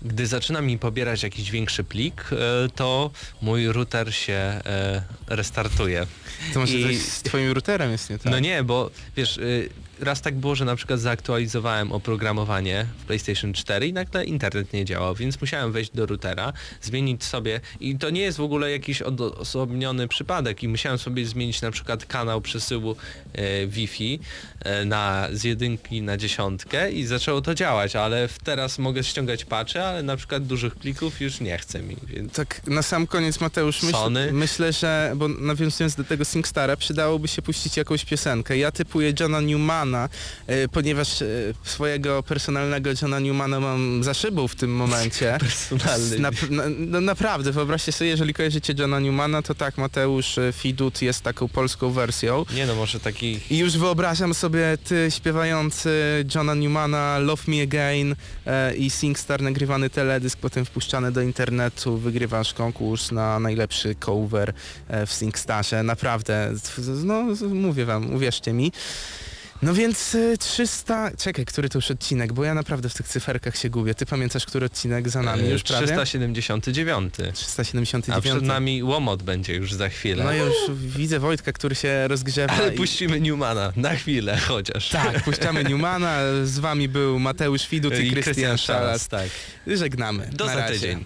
[SPEAKER 1] gdy zaczyna mi pobierać jakiś większy plik, e, to mój router się e, restartuje.
[SPEAKER 2] To może
[SPEAKER 1] I-
[SPEAKER 2] coś z twoim routerem jest nie tak?
[SPEAKER 1] No nie, bo wiesz, y, raz tak było, że na przykład zaktualizowałem oprogramowanie w PlayStation 4 i nagle internet nie działał, więc musiałem wejść do routera, zmienić sobie i to nie jest w ogóle jakiś odosobniony przypadek i musiałem sobie zmienić na przykład kanał przesyłu e, Wi-Fi e, na, z jedynki na dziesiątkę i zaczęło to działać, ale teraz mogę ściągać patche, ale na przykład dużych plików już nie chce mi, więc
[SPEAKER 2] Tak na sam koniec Mateusz, myśl, myślę, że, bo nawiązując do tego SingStara, przydałoby się puścić jakąś piosenkę. Ja typuję Johna Newmana, e, ponieważ e, swojego personalnego Johna Newmana mam za szybą w tym momencie.
[SPEAKER 1] personalny.
[SPEAKER 2] Na, na, no naprawdę, wyobraźcie sobie, jeżeli kojarzycie Johna Newmana, to tak, Mateusz e, Fidut jest taką polską wersją.
[SPEAKER 1] Nie no, może taki
[SPEAKER 2] I już wyobrażam sobie ty śpiewający Johna Newmana Love Me Again e, i SingStar nagrywany teledysk, potem wpuszczany do internetu, wygrywasz konkurs na najlepszy cover w SingStarze. Naprawdę, no mówię wam, uwierzcie mi. No więc e, 300... Czekaj, który to już odcinek, bo ja naprawdę w tych cyferkach się gubię. Ty pamiętasz, który odcinek za nami już prawie?
[SPEAKER 1] 379.
[SPEAKER 2] 379.
[SPEAKER 1] A przed nami Łomot będzie już za chwilę.
[SPEAKER 2] No już widzę Wojtka, który się rozgrzewa.
[SPEAKER 1] Ale
[SPEAKER 2] i-
[SPEAKER 1] puścimy Newmana na chwilę chociaż.
[SPEAKER 2] Tak, puszczamy Newmana, z wami był Mateusz Widut i,
[SPEAKER 1] I
[SPEAKER 2] Krystian Szalas.
[SPEAKER 1] tak.
[SPEAKER 2] Żegnamy.
[SPEAKER 1] Do
[SPEAKER 2] Na
[SPEAKER 1] za
[SPEAKER 2] razie.
[SPEAKER 1] tydzień.